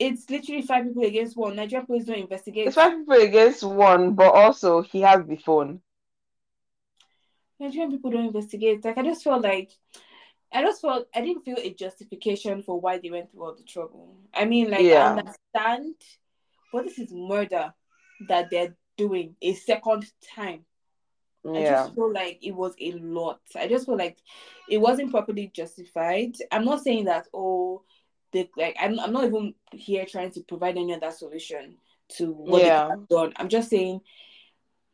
It's literally five people against one. Nigerian police don't investigate. It's five people against one, but also he has the phone. Nigerian people don't investigate. Like I just felt like I just felt I didn't feel a justification for why they went through all the trouble. I mean, like Yeah. I understand, but this is murder that they're doing a second time. Yeah. I just feel like it was a lot. I just feel like it wasn't properly justified. I'm not saying that oh they like I'm I'm not even here trying to provide any other solution to what Yeah. they have done. I'm just saying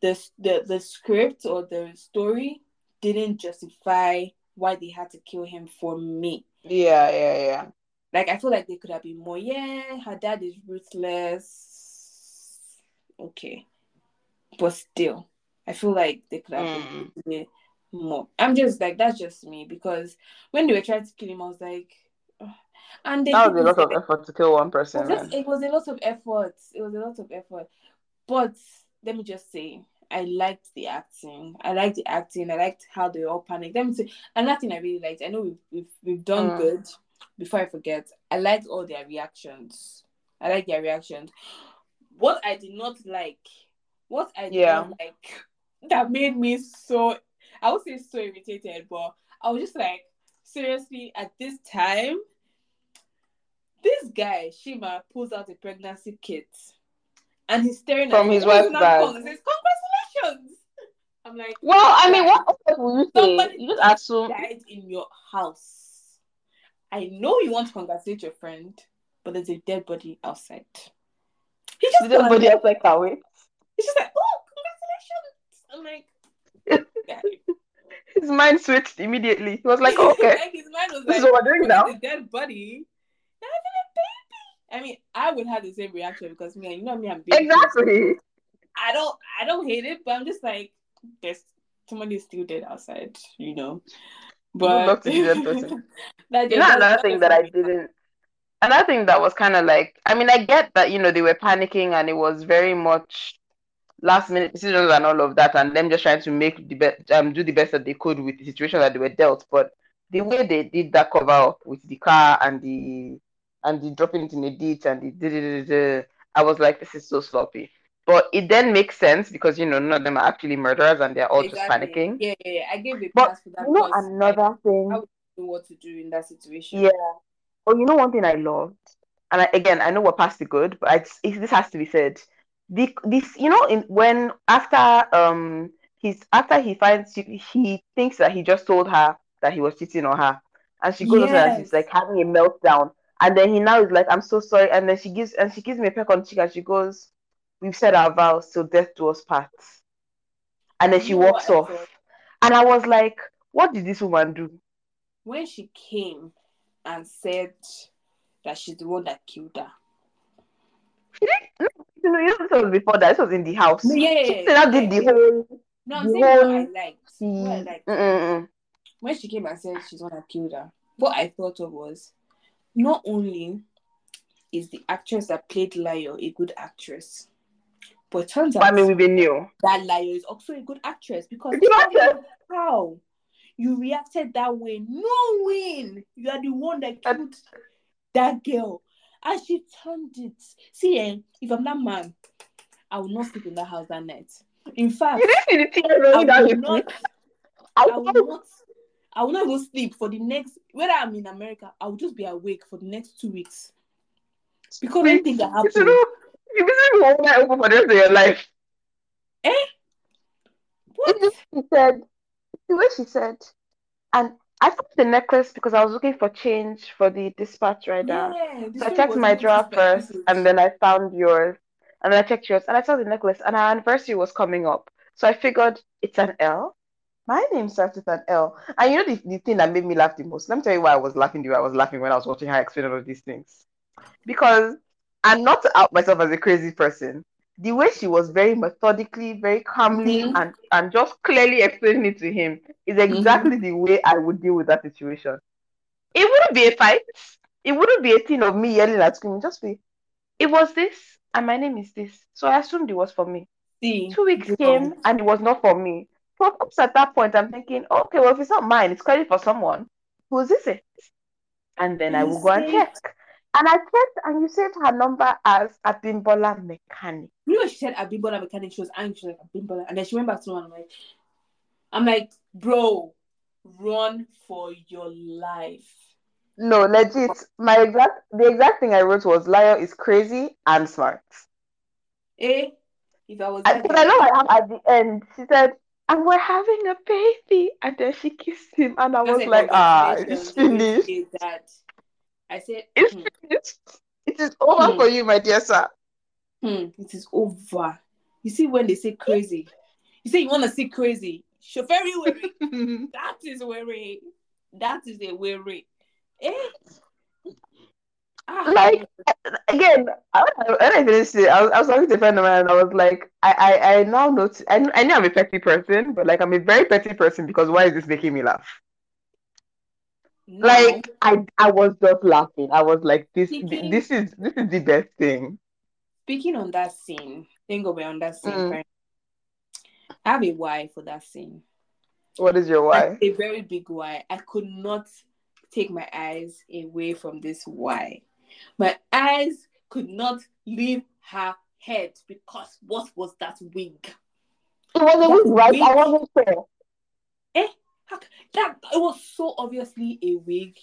the the the script or the story didn't justify why they had to kill him for me. Yeah, yeah, yeah. Like I feel like they could have been more, yeah, her dad is ruthless. Okay. But still, I feel like they could have Mm. been more. I'm just like that's just me because when they were trying to kill him, I was like and they That was a lot of effort to kill one person, just, it was a lot of effort. It was a lot of effort. But let me just say, I liked the acting. I liked the acting. I liked how they all panicked. Let me say another thing I really liked. I know we've we've, we've done Mm. good. Before I forget, I liked all their reactions. I like their reactions. What I did not like, what I did Yeah. not like, that made me so I would say so irritated, but I was just like, seriously, at this time, this guy, Shima, pulls out a pregnancy kit and he's staring From at his wife's bag. He says, Congratulations! I'm like, Well, I mean, what would you say? You just assume. died in your house. I know you want to congratulate your friend, but there's a dead body outside. He just anybody else like that way? He's just like, oh, congratulations! I'm like, guy. His mind switched immediately. He was like, "Oh, okay, like his mind was this is like, what we're doing now. the dead body. You're having a baby. I mean, I would have the same reaction because me, you know me, I'm baby. Exactly. I don't, I don't hate it, but I'm just like, there's somebody still dead outside, you know. But luck to the dead person. that You know, another thing that I didn't. Another thing that was kind of like, I mean, I get that you know they were panicking and it was very much last minute decisions and all of that, and them just trying to make the best, um, do the best that they could with the situation that they were dealt. But the way they did that cover up with the car and the and the dropping it in the ditch and the I was like, this is so sloppy. But it then makes sense because you know none of them are actually murderers and they're all just panicking. Yeah, yeah, yeah. I gave a But pass for that. you know another thing how- know what to do in that situation. Yeah. Oh, you know one thing I loved, and I, again I know we're past the good, but it's, it, this has to be said. The this you know in when after um he's after he finds he, he thinks that he just told her that he was cheating on her, and she goes yes. and she's like having a meltdown, and then he now is like I'm so sorry, and then she gives and she gives me a peck on the cheek and she goes, "We've said our vows till death do us part," and then she you walks off, and I was like, "What did this woman do?" When she came and said that she's the one that killed her. She didn't. You know, this was before that. This was in the house. Yeah, yeah, she yeah, did the whole. No, I'm saying whole... what I liked. What I liked. Mm-mm. When she came and said she's the one that killed her, what I thought of was not only is the actress that played Layo a good actress, but it turns out I mean, we've been new that Layo is also a good actress because how you reacted that way, knowing you are the one that killed that girl. And she turned it. See, eh, if I'm that man, I will not sleep in that house that night. In fact, I will not, I will not, I will not go sleep for the next, whether I'm in America, I will just be awake for the next two weeks. Because anything that happens. You be one night open for the rest of your life. Eh? What? She said, the way she said, and I found the necklace because I was looking for change for the dispatch rider. Yeah, so I checked my drawer first, and then I found yours, and then I checked yours, and I saw the necklace, and our anniversary was coming up, so I figured it's an L. My name starts with an L, and you know the, the thing that made me laugh the most. Let me tell you why I was laughing. The way I was laughing when I was watching her explain all of these things, because I'm not to out myself as a crazy person, the way she was very methodically, very calmly, mm-hmm. and, and just clearly explaining it to him is exactly mm-hmm. the way I would deal with that situation. It wouldn't be a fight. It wouldn't be a thing of me yelling at screaming. Just be, it was this, and my name is this. So I assumed it was for me. See, Two weeks came, and it was not for me. Of at that point, I'm thinking, okay, well, if it's not mine, it's clearly for someone. Who's this it? And then I will go and check. And I checked, and you said her number as Abimbola Mechanic. You know, she said Abimbola Mechanic. She was angry. She was like Abimbola, and then she went back to one. I'm like, I'm like, bro, run for your life. No, legit. My exact, the exact thing I wrote was Layo is crazy and smart. Eh? If I was, because I, I know I am at the end. She said, and we're having a baby, and then she kissed him, and I was like, ah, it's finished. That I said, it's hmm. finished. It is over hmm. for you, my dear sir. Hmm. It is over. You see, when they say crazy, you say you want to see crazy. Very worry. that is worry. That is a worry. Eh? Ah. Like again, I, when I finished it, I was, I was talking to a friend of mine, and I was like, I, I, I now notice. I, I know I'm a petty person, but like I'm a very petty person because why is this making me laugh? No. Like I I was just laughing. I was like, this Speaking, this is this is the best thing. Speaking on that scene, then go on that scene. Mm. I have a why for that scene. What is your why? a very big why. I could not take my eyes away from this why. My eyes could not leave her head because what was that wig? It was a wig, right? I wasn't sure. That it was so obviously a wig.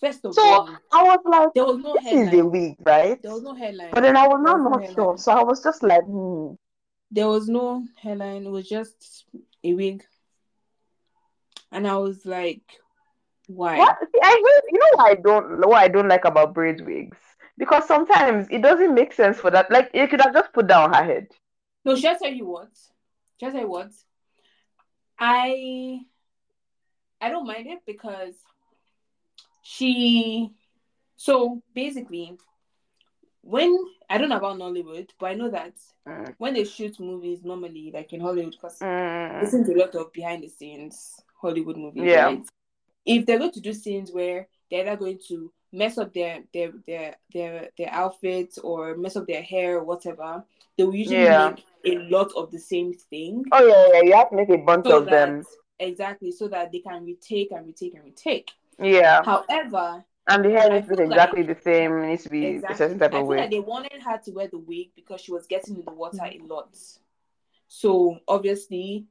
First of so all, I was like, there was no this headline. is a wig, right? There was no headline. But then I was not, not no sure, so I was just like, hmm. There was no headline. It was just a wig, and I was like, why? What? See, I hate, you know what I don't what I don't like about braid wigs because sometimes it doesn't make sense for that. Like you could have just put down her head. No, should I tell you what? I tell you what? I I don't mind it because she so basically when I don't know about Nollywood, but I know that mm. when they shoot movies normally, like in Hollywood, because mm. there's a lot of behind the scenes Hollywood movies. Yeah. Right? If they're going to do scenes where they're either going to mess up their their their their their outfits or mess up their hair or whatever, they will usually yeah. make a lot of the same thing. Oh yeah, yeah, you have to make a bunch so of them exactly so that they can retake and retake and retake. Yeah. However, and the hair needs to be exactly like, the same. It needs to be exactly. a certain type I of way. Like they wanted her to wear the wig because she was getting in the water a lot. So obviously,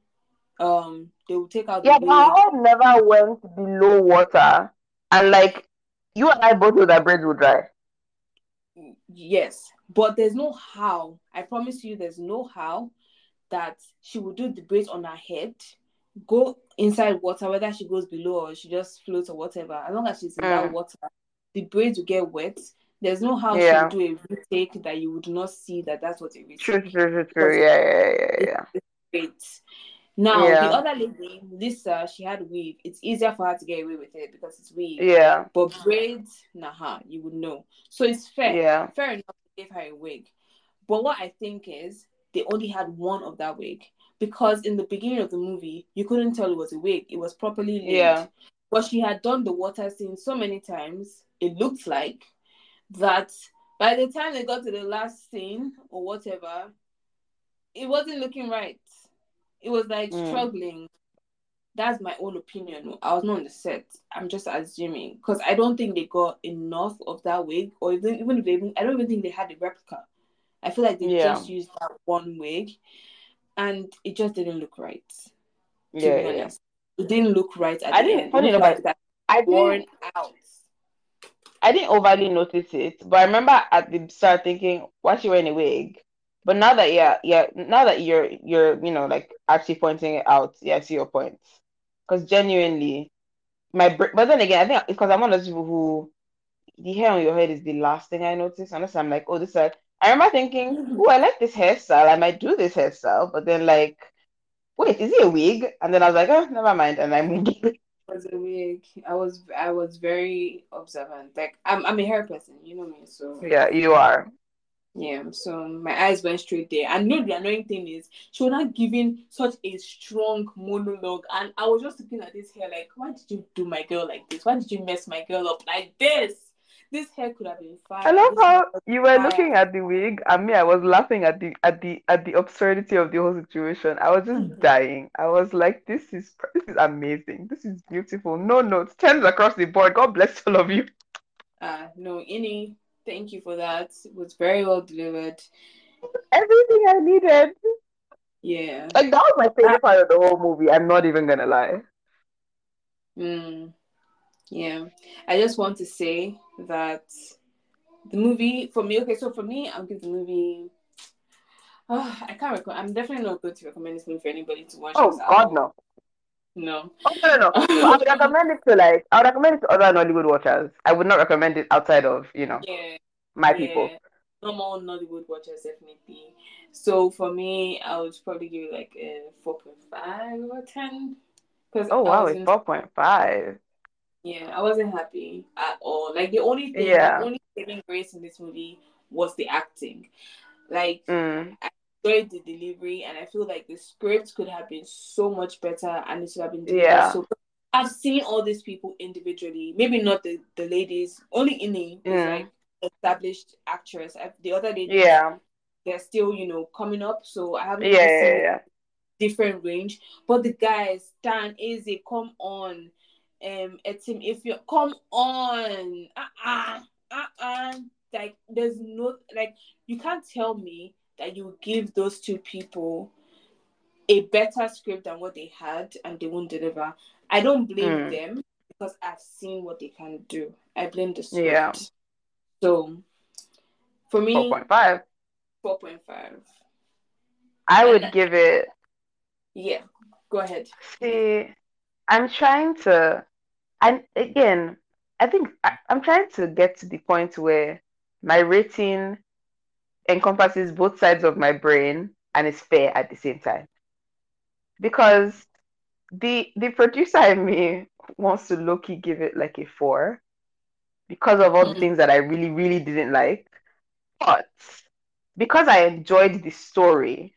um, they will take out. yeah, the but never went below water. And like you and I both know that braids will dry. Yes, but there's no how. I promise you, there's no how that she will do the braids on her head, go inside water, whether she goes below or she just floats or whatever. As long as she's in that Mm. water, the braids will get wet. There's no how Yeah. she'll do a retake that you would not see that that's what a retake True, true, true, true. Yeah, yeah, yeah, yeah. it's great. Now Yeah. the other lady, Lisa, she had weave. It's easier for her to get away with it because it's weave. Yeah, But braids, nah, you would know. So it's fair. yeah, Fair enough to give her a wig. But what I think is they only had one of that wig. Because in the beginning of the movie, you couldn't tell it was a wig. It was properly laid. Yeah. But she had done the water scene so many times, it looked like that by the time they got to the last scene or whatever, it wasn't looking right. It was like Mm. struggling. That's my own opinion. I was not on the set. I'm just assuming because I don't think they got enough of that wig, or even even if they, even, I don't even think they had a replica. I feel like they Yeah. just used that one wig, and it just didn't look right. Yeah, yeah. it didn't look right I didn't- funny enough, like that I worn didn't, out. I didn't overly notice it, but I remember at the start thinking, why is she wearing a wig? But now that yeah, yeah, now that you're you're you know like actually pointing it out, yeah, I see your point. Because genuinely, my but then again, I think it's because I'm one of those people who the hair on your head is the last thing I notice. Unless I'm like, oh, this side. I remember thinking, oh, I like this hairstyle. I might do this hairstyle, but then like, wait, is it a wig? And then I was like, oh, never mind, and I moved. It was a wig. I was I was very observant. Like I'm I'm a hair person, you know me. So yeah, you are. Yeah, so my eyes went straight there. And you know the annoying thing is she was not giving such a strong monologue. And I was just looking at this hair like, why did you do my girl like this? Why did you mess my girl up like this? This hair could have been fine. I love how you were fire. looking at the wig, and me, I was laughing at the at the at the absurdity of the whole situation. I was just Mhm. dying. I was like, this is this is amazing. This is beautiful. No notes, tens across the board. God bless all of you. Uh no, any. thank you for that. It was very well delivered. Everything I needed. Yeah. Like that was my favorite part of the whole movie. I'm not even gonna lie. Mm, yeah. I just want to say that the movie for me, okay, so for me, I'll give the movie Oh, I can't recommend. I'm definitely not going to recommend this movie for anybody to watch. Oh God, no. no. Oh no, no, no. I would recommend it to like I would recommend it to other Nollywood watchers. I would not recommend it outside of, you know, Yeah, my yeah. people. Normal Nollywood watchers definitely. So for me, I would probably give it like a four point five or ten. Because Oh wow, it's four point five. Yeah, I wasn't happy at all. Like the only thing, Yeah. the only saving grace in this movie was the acting. Like Mm. enjoyed the delivery, and I feel like the script could have been so much better, and it should have been Yeah. so. I've seen all these people individually. Maybe not the the ladies. Only is Mm. like established actress. I- The other ladies, Yeah. they're still you know coming up. So I haven't Yeah, yeah, seen yeah. different range. But the guys, Stan, Nze, come on. Um, Etim, Effiong come on, uh uh-uh, uh, uh like there's no like you can't tell me that you give those two people a better script than what they had and they won't deliver. I don't blame Mm. them because I've seen what they can do. I blame the script. Yeah. So for me, Four point five. four point five. I would give it Yeah, go ahead. see I'm trying to and again, I think I, I'm trying to get to the point where my rating encompasses both sides of my brain and is fair at the same time. Because the the producer in me wants to low-key give it like a four because of all the Mhm. things that I really, really didn't like. But because I enjoyed the story,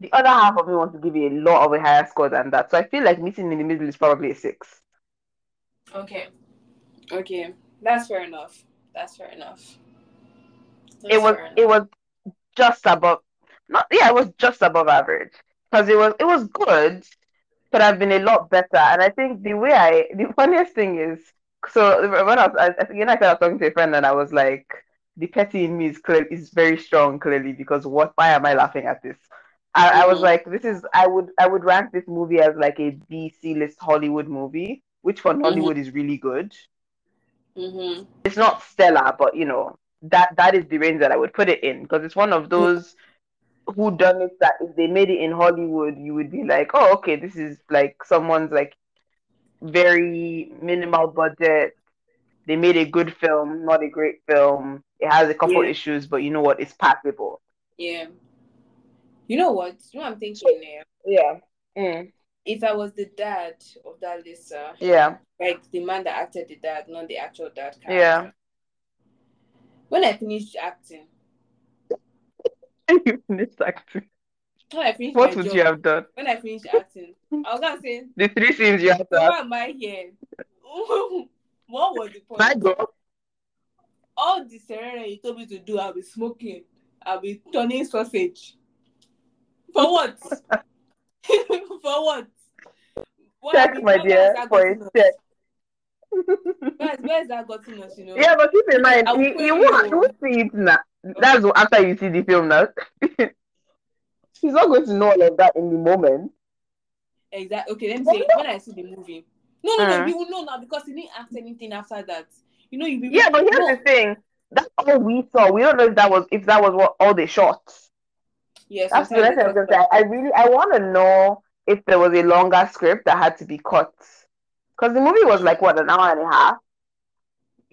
the other half of me wants to give it a lot of a higher score than that. So I feel like meeting in the middle is probably a six. Okay. Okay. That's fair enough. That's fair enough. That's It was fair it was just above not yeah, it was just above average. Because it was it was good, could have been a lot better. And I think the way I the funniest thing is so when I was I, I- you know I was talking to a friend and I was like the petty in me is clear is very strong clearly because what why am I laughing at this? I, I was Mhm. like this is I would I would rank this movie as like a B C list Hollywood movie which for Nollywood is really good. Mm-hmm. It's not stellar, but you know that that is the range that I would put it in because it's one of those who done it that if they made it in Hollywood, you would be like, oh, okay, this is like someone's like very minimal budget. They made a good film, not a great film. It has a couple Yeah. issues, but you know what? It's passable. Yeah. You know what? You know what I'm thinking there? Yeah. Mm. If I was the dad of that Lisa, Yeah. like the man that acted the dad, not the actual dad character. Yeah. When I finished acting, you finished acting. when I finished What would job, you have done? when I finished acting, I was gonna say, The three scenes you have to why am I here? what was the point? My God. All the ceremony you told me to do, I'll be smoking, I'll be turning sausage. For what? for what? What Check, my dear, for a check. Where, where that gotten us, you know? Yeah, but keep in mind, I you, you won't, you. won't see it now. That's what- after you see the film now. She's not going to know all of that in the moment. Exactly. Okay, let me say when I see the movie. No, no, no, Mm. you will know now because you didn't act anything after that. You know, you be Yeah, but here's no, the thing. That's all we saw. We don't know if that was if that was what all they shot. Yes, That's the thing I was they say. I really I want to know if there was a longer script that had to be cut. Because the movie was like what an hour and a half.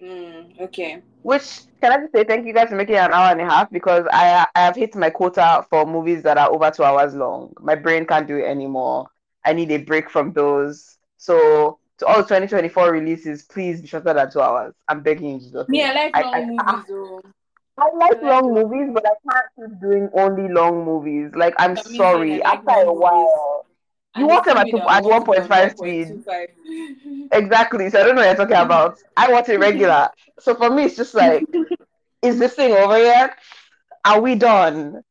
Mm, okay. Which can I just say thank you guys for making it an hour and a half because I I have hit my quota for movies that are over two hours long. My brain can't do it anymore. I need a break from those. So to all 2024 releases, please be shorter than two hours. I'm begging you. Me, I like long I- movies. I I like long movies, but I can't keep doing only long movies. Like I'm That sorry. Like After a while, You watch them at me two- that at 1.5 on speed. exactly. So I don't know what you're talking about. I watch it regular. So for me, it's just like, is this thing over yet? Are we done?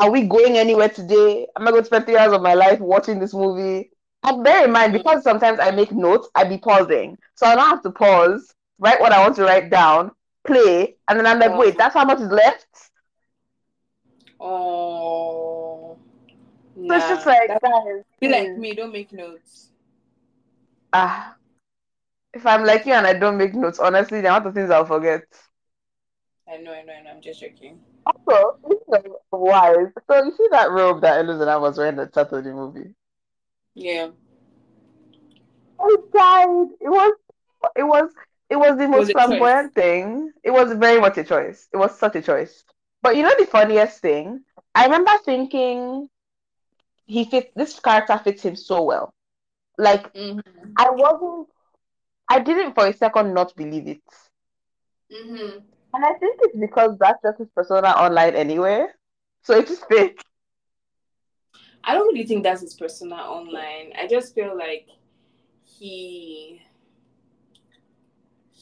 Are we going anywhere today? Am I going to spend three hours of my life watching this movie? And bear in mind, because sometimes I make notes, I be pausing. So I don't have to pause, write what I want to write down, play, and then I'm like, Oh. wait, that's how much is left? Oh. So it's just like, guys, be like me, don't make notes. ah, if I'm like you and I don't make notes, honestly, the amount of things I'll forget. I know, I know, I know. I'm just joking. Also, wise, so you see that robe that Elozonam was wearing at the start of the movie? Yeah. I died. It was, it was, it was the most choice. flamboyant thing. It was very much a choice. It was such a choice. But you know the funniest thing? I remember thinking he fits this character fits him so well. Like Mm-hmm. I wasn't, I didn't for a second not believe it. Mm-hmm. And I think it's because that's just his persona online anyway. So it just fits. I don't really think that's his persona online. I just feel like he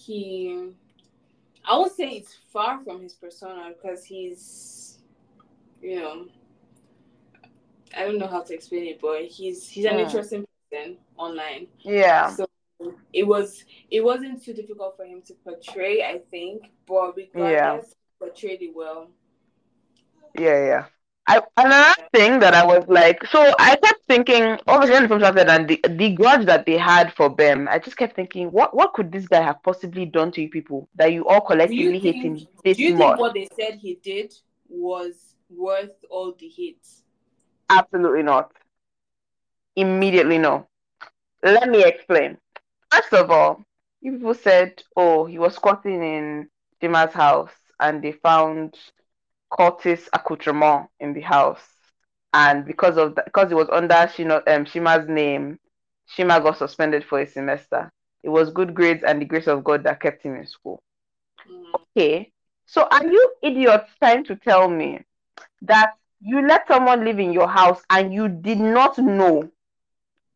he I won't say it's far from his persona because he's you know I don't know how to explain it, but he's he's an Hmm. interesting person online. Yeah. So it was it wasn't too difficult for him to portray, I think, but regardless, he portrayed it well. Yeah, yeah. I another thing that I was like, so I kept thinking, obviously when the film started and the the grudge that they had for Bem, I just kept thinking, what what could this guy have possibly done to you people that you all collectively hate him this Do you much? think what they said he did was worth all the hits? Absolutely not. Immediately no. Let me explain. First of all, you people said, oh, he was squatting in Shima's house and they found cultist accoutrement in the house. And because of that, because it was under Shino, um, Shima's name, Shima got suspended for a semester. It was good grades and the grace of God that kept him in school. Mhm. Okay, so are you idiots trying to tell me that you let someone live in your house and you did not know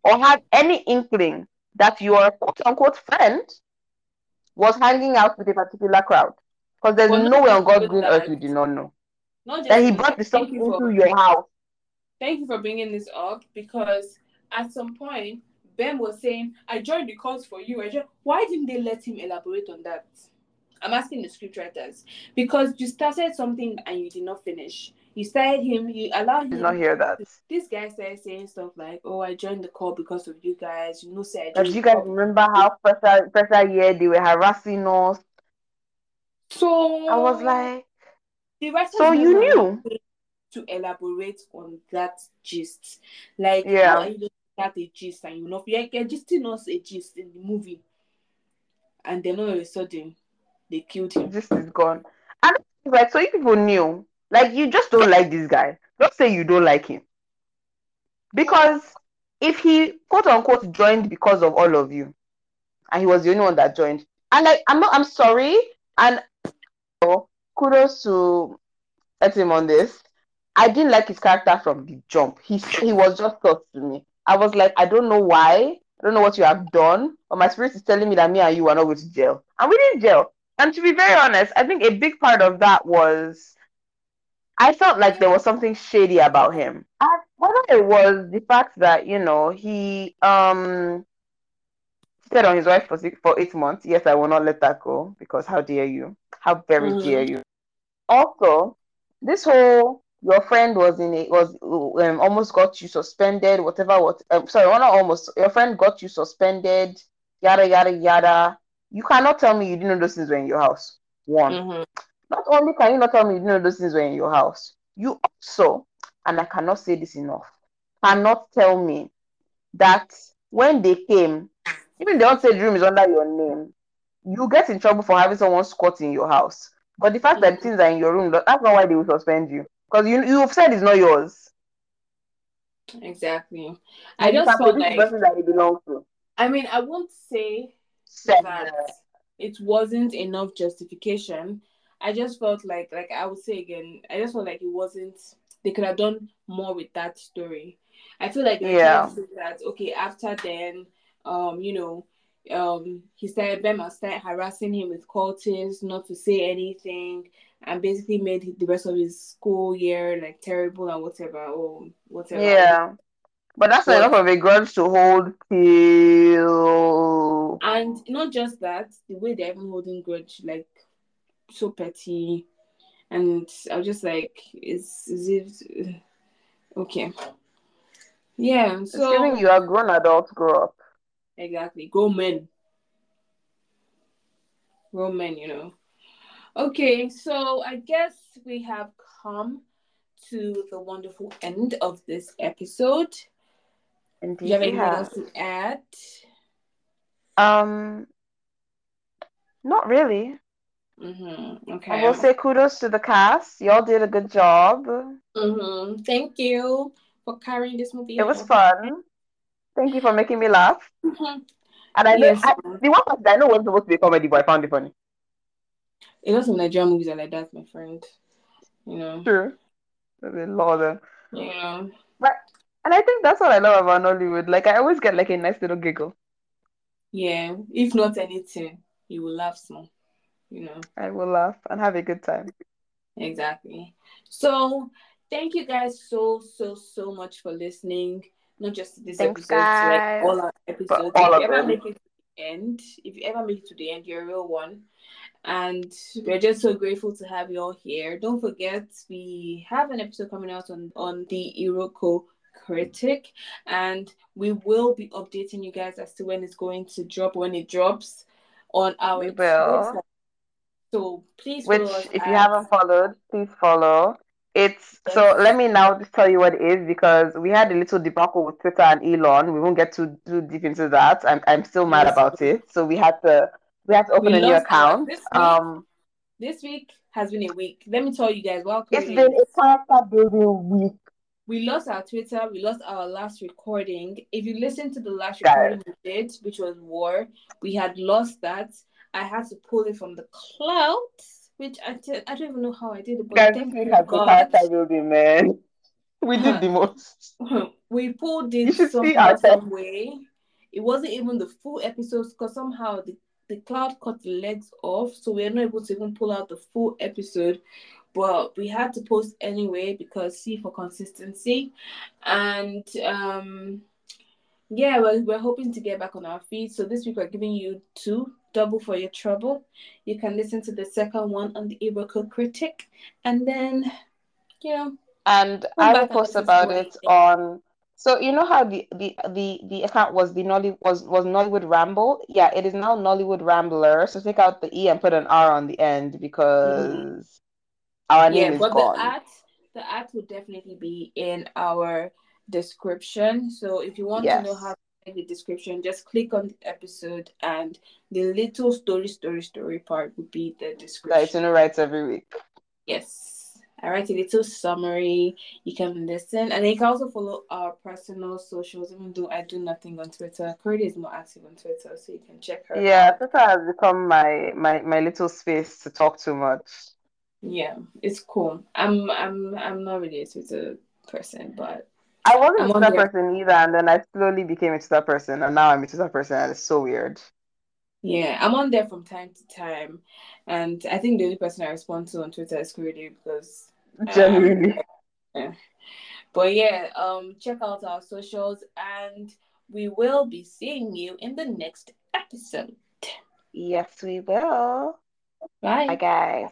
or had any inkling that your quote unquote friend was hanging out with a particular crowd? Because there's Well, no way on God's green earth you did not know Not that he brought the stuff thank you into for your house. thank you for bringing this up because at some point Bem was saying, "I joined the cause for you." I joined. Why didn't they let him elaborate on that? I'm asking the scriptwriters because you started something and you did not finish. you started him, you allowed him. Did not hear that. This guy started saying stuff like, "Oh, I joined the call because of you guys." You know, say I do you guys call. remember how pressure pressure year they were harassing us? So I was like, so you knew? to elaborate on that gist. Like, Yeah. you just at a gist and you know you're, you're gisting us a gist in the movie, and then all of a sudden they killed him. This is gone. And like, so you people knew, like, you just don't like this guy. Don't say you don't like him. Because if he, quote unquote, joined because of all of you, and he was the only one that joined, and like, I'm not, I'm sorry, and kudos to him on this. I didn't like his character from the jump. He he was just tough to me. I was like, I don't know why. I don't know what you have done, but my spirit is telling me that me and you are not going to jail, and we didn't jail. And to be very honest, I think a big part of that was I felt like there was something shady about him. And whether it was the fact that you know he um stayed on his wife for six, for eight months. Yes, I will not let that go because how dare you? How very Mhm. dare you? Also, this whole your friend was in a was um, almost got you suspended. Whatever. What? Um, sorry, not almost. Your friend got you suspended. Yada yada yada. You cannot tell me you didn't know those things were in your house. One. Mhm. Not only can you not tell me you didn't know those things were in your house, you also, and I cannot say this enough, cannot tell me that when they came, even they don't say the room is under your name, you get in trouble for having someone squat in your house. But the fact that things are in your room, that's not why they will suspend you. Because you you've said it's not yours. Exactly. I And just felt like that it belongs to. I mean I won't say that it wasn't enough justification. I just felt like like I would say again, I just felt like it wasn't they could have done more with that story. I feel like Yeah. trying to say that okay, after then, um, you know, um he started Bema started harassing him with cultists, not to say anything, and basically made the rest of his school year like terrible and whatever or whatever. Yeah. But that's But- enough of a grudge to hold till And not just that, the way they're even holding grudge, like so petty. And I was just like, is is it okay? Yeah, It's so giving you are grown adults grow up. Exactly. Grown men. Grown men, you know. Okay, so I guess we have come to the wonderful end of this episode. Do you have we anything have. else to add? Um, not really. Mm-hmm. Okay. I will say kudos to the cast. Y'all did a good job. Mm-hmm. Thank you for carrying this movie. It was fun. Thank you for making me laugh. Mhm. And I know I, the one that I know was supposed to be a comedy, but I found it funny. A lot of Nigerian movies are like that, my friend. You know. True. There's a lot of them. You know. And I think that's what I love about Nollywood. Like I always get like a nice little giggle. Yeah. If not anything, you will laugh small. You know. I will laugh and have a good time. Exactly. So thank you guys so so so much for listening. Not just this Thanks, episode, like all our episodes. all if you ever them. make it to the end, if you ever make it to the end, you're a real one. And we're just so grateful to have you all here. Don't forget, we have an episode coming out on on the Iroko Critic, and we will be updating you guys as to when it's going to drop, when it drops on our We will. Twitter. So please Which, follow us if you haven't followed, please follow. It's so. Let me now just tell you what it is because we had a little debacle with Twitter and Elon. We won't get too too deep into that. I'm I'm still mad about it. So we had to we had to open We a new account. this week- Um, this week has been a week. Let me tell you guys, while it's been a character building week. we lost our Twitter, we lost our last recording. If you listen to the last recording we did, which was War, we had lost that. I had to pull it from the cloud, which I t- I don't even know how I did it, but Guys, thank this you God. building, man. We did the most. we pulled You it should see somehow, some way. It wasn't even the full episodes because somehow the, the cloud cut the legs off, so we are not able to even pull out the full episode. But we had to post anyway because see for consistency, and um, yeah, we're, we're hoping to get back on our feet. So this week we're giving you two double for your trouble. You can listen to the second one on the Iroko Critic, and then you know. And I will post about it on. So you know how the the the the account was the Nolly was was Nollywood Ramble. Yeah, it is now Nollywood Rambler. So take out the e and put an r on the end because mm-hmm. our name yeah, is but gone. The art, the art will definitely be in our description. So if you want yes. to know how in the description, just click on the episode and the little story, story, story part would be the description. That Itunu writes every week. Yes. I write a little summary. You can listen, and you can also follow our personal socials. Even though I do nothing on Twitter, Cordy is more active on Twitter, so you can check her. Yeah, out. Twitter has become my my my little space to talk too much. Yeah, it's cool. I'm I'm I'm not really a Twitter person, but I wasn't I'm a Twitter person either, and then I slowly became a Twitter person, and now I'm a Twitter person, and it's so weird. Yeah, I'm on there from time to time, and I think the only person I respond to on Twitter is Cordy because Genuinely. Um, but yeah, um, check out our socials and we will be seeing you in the next episode. Yes, we will. Bye. Bye, guys.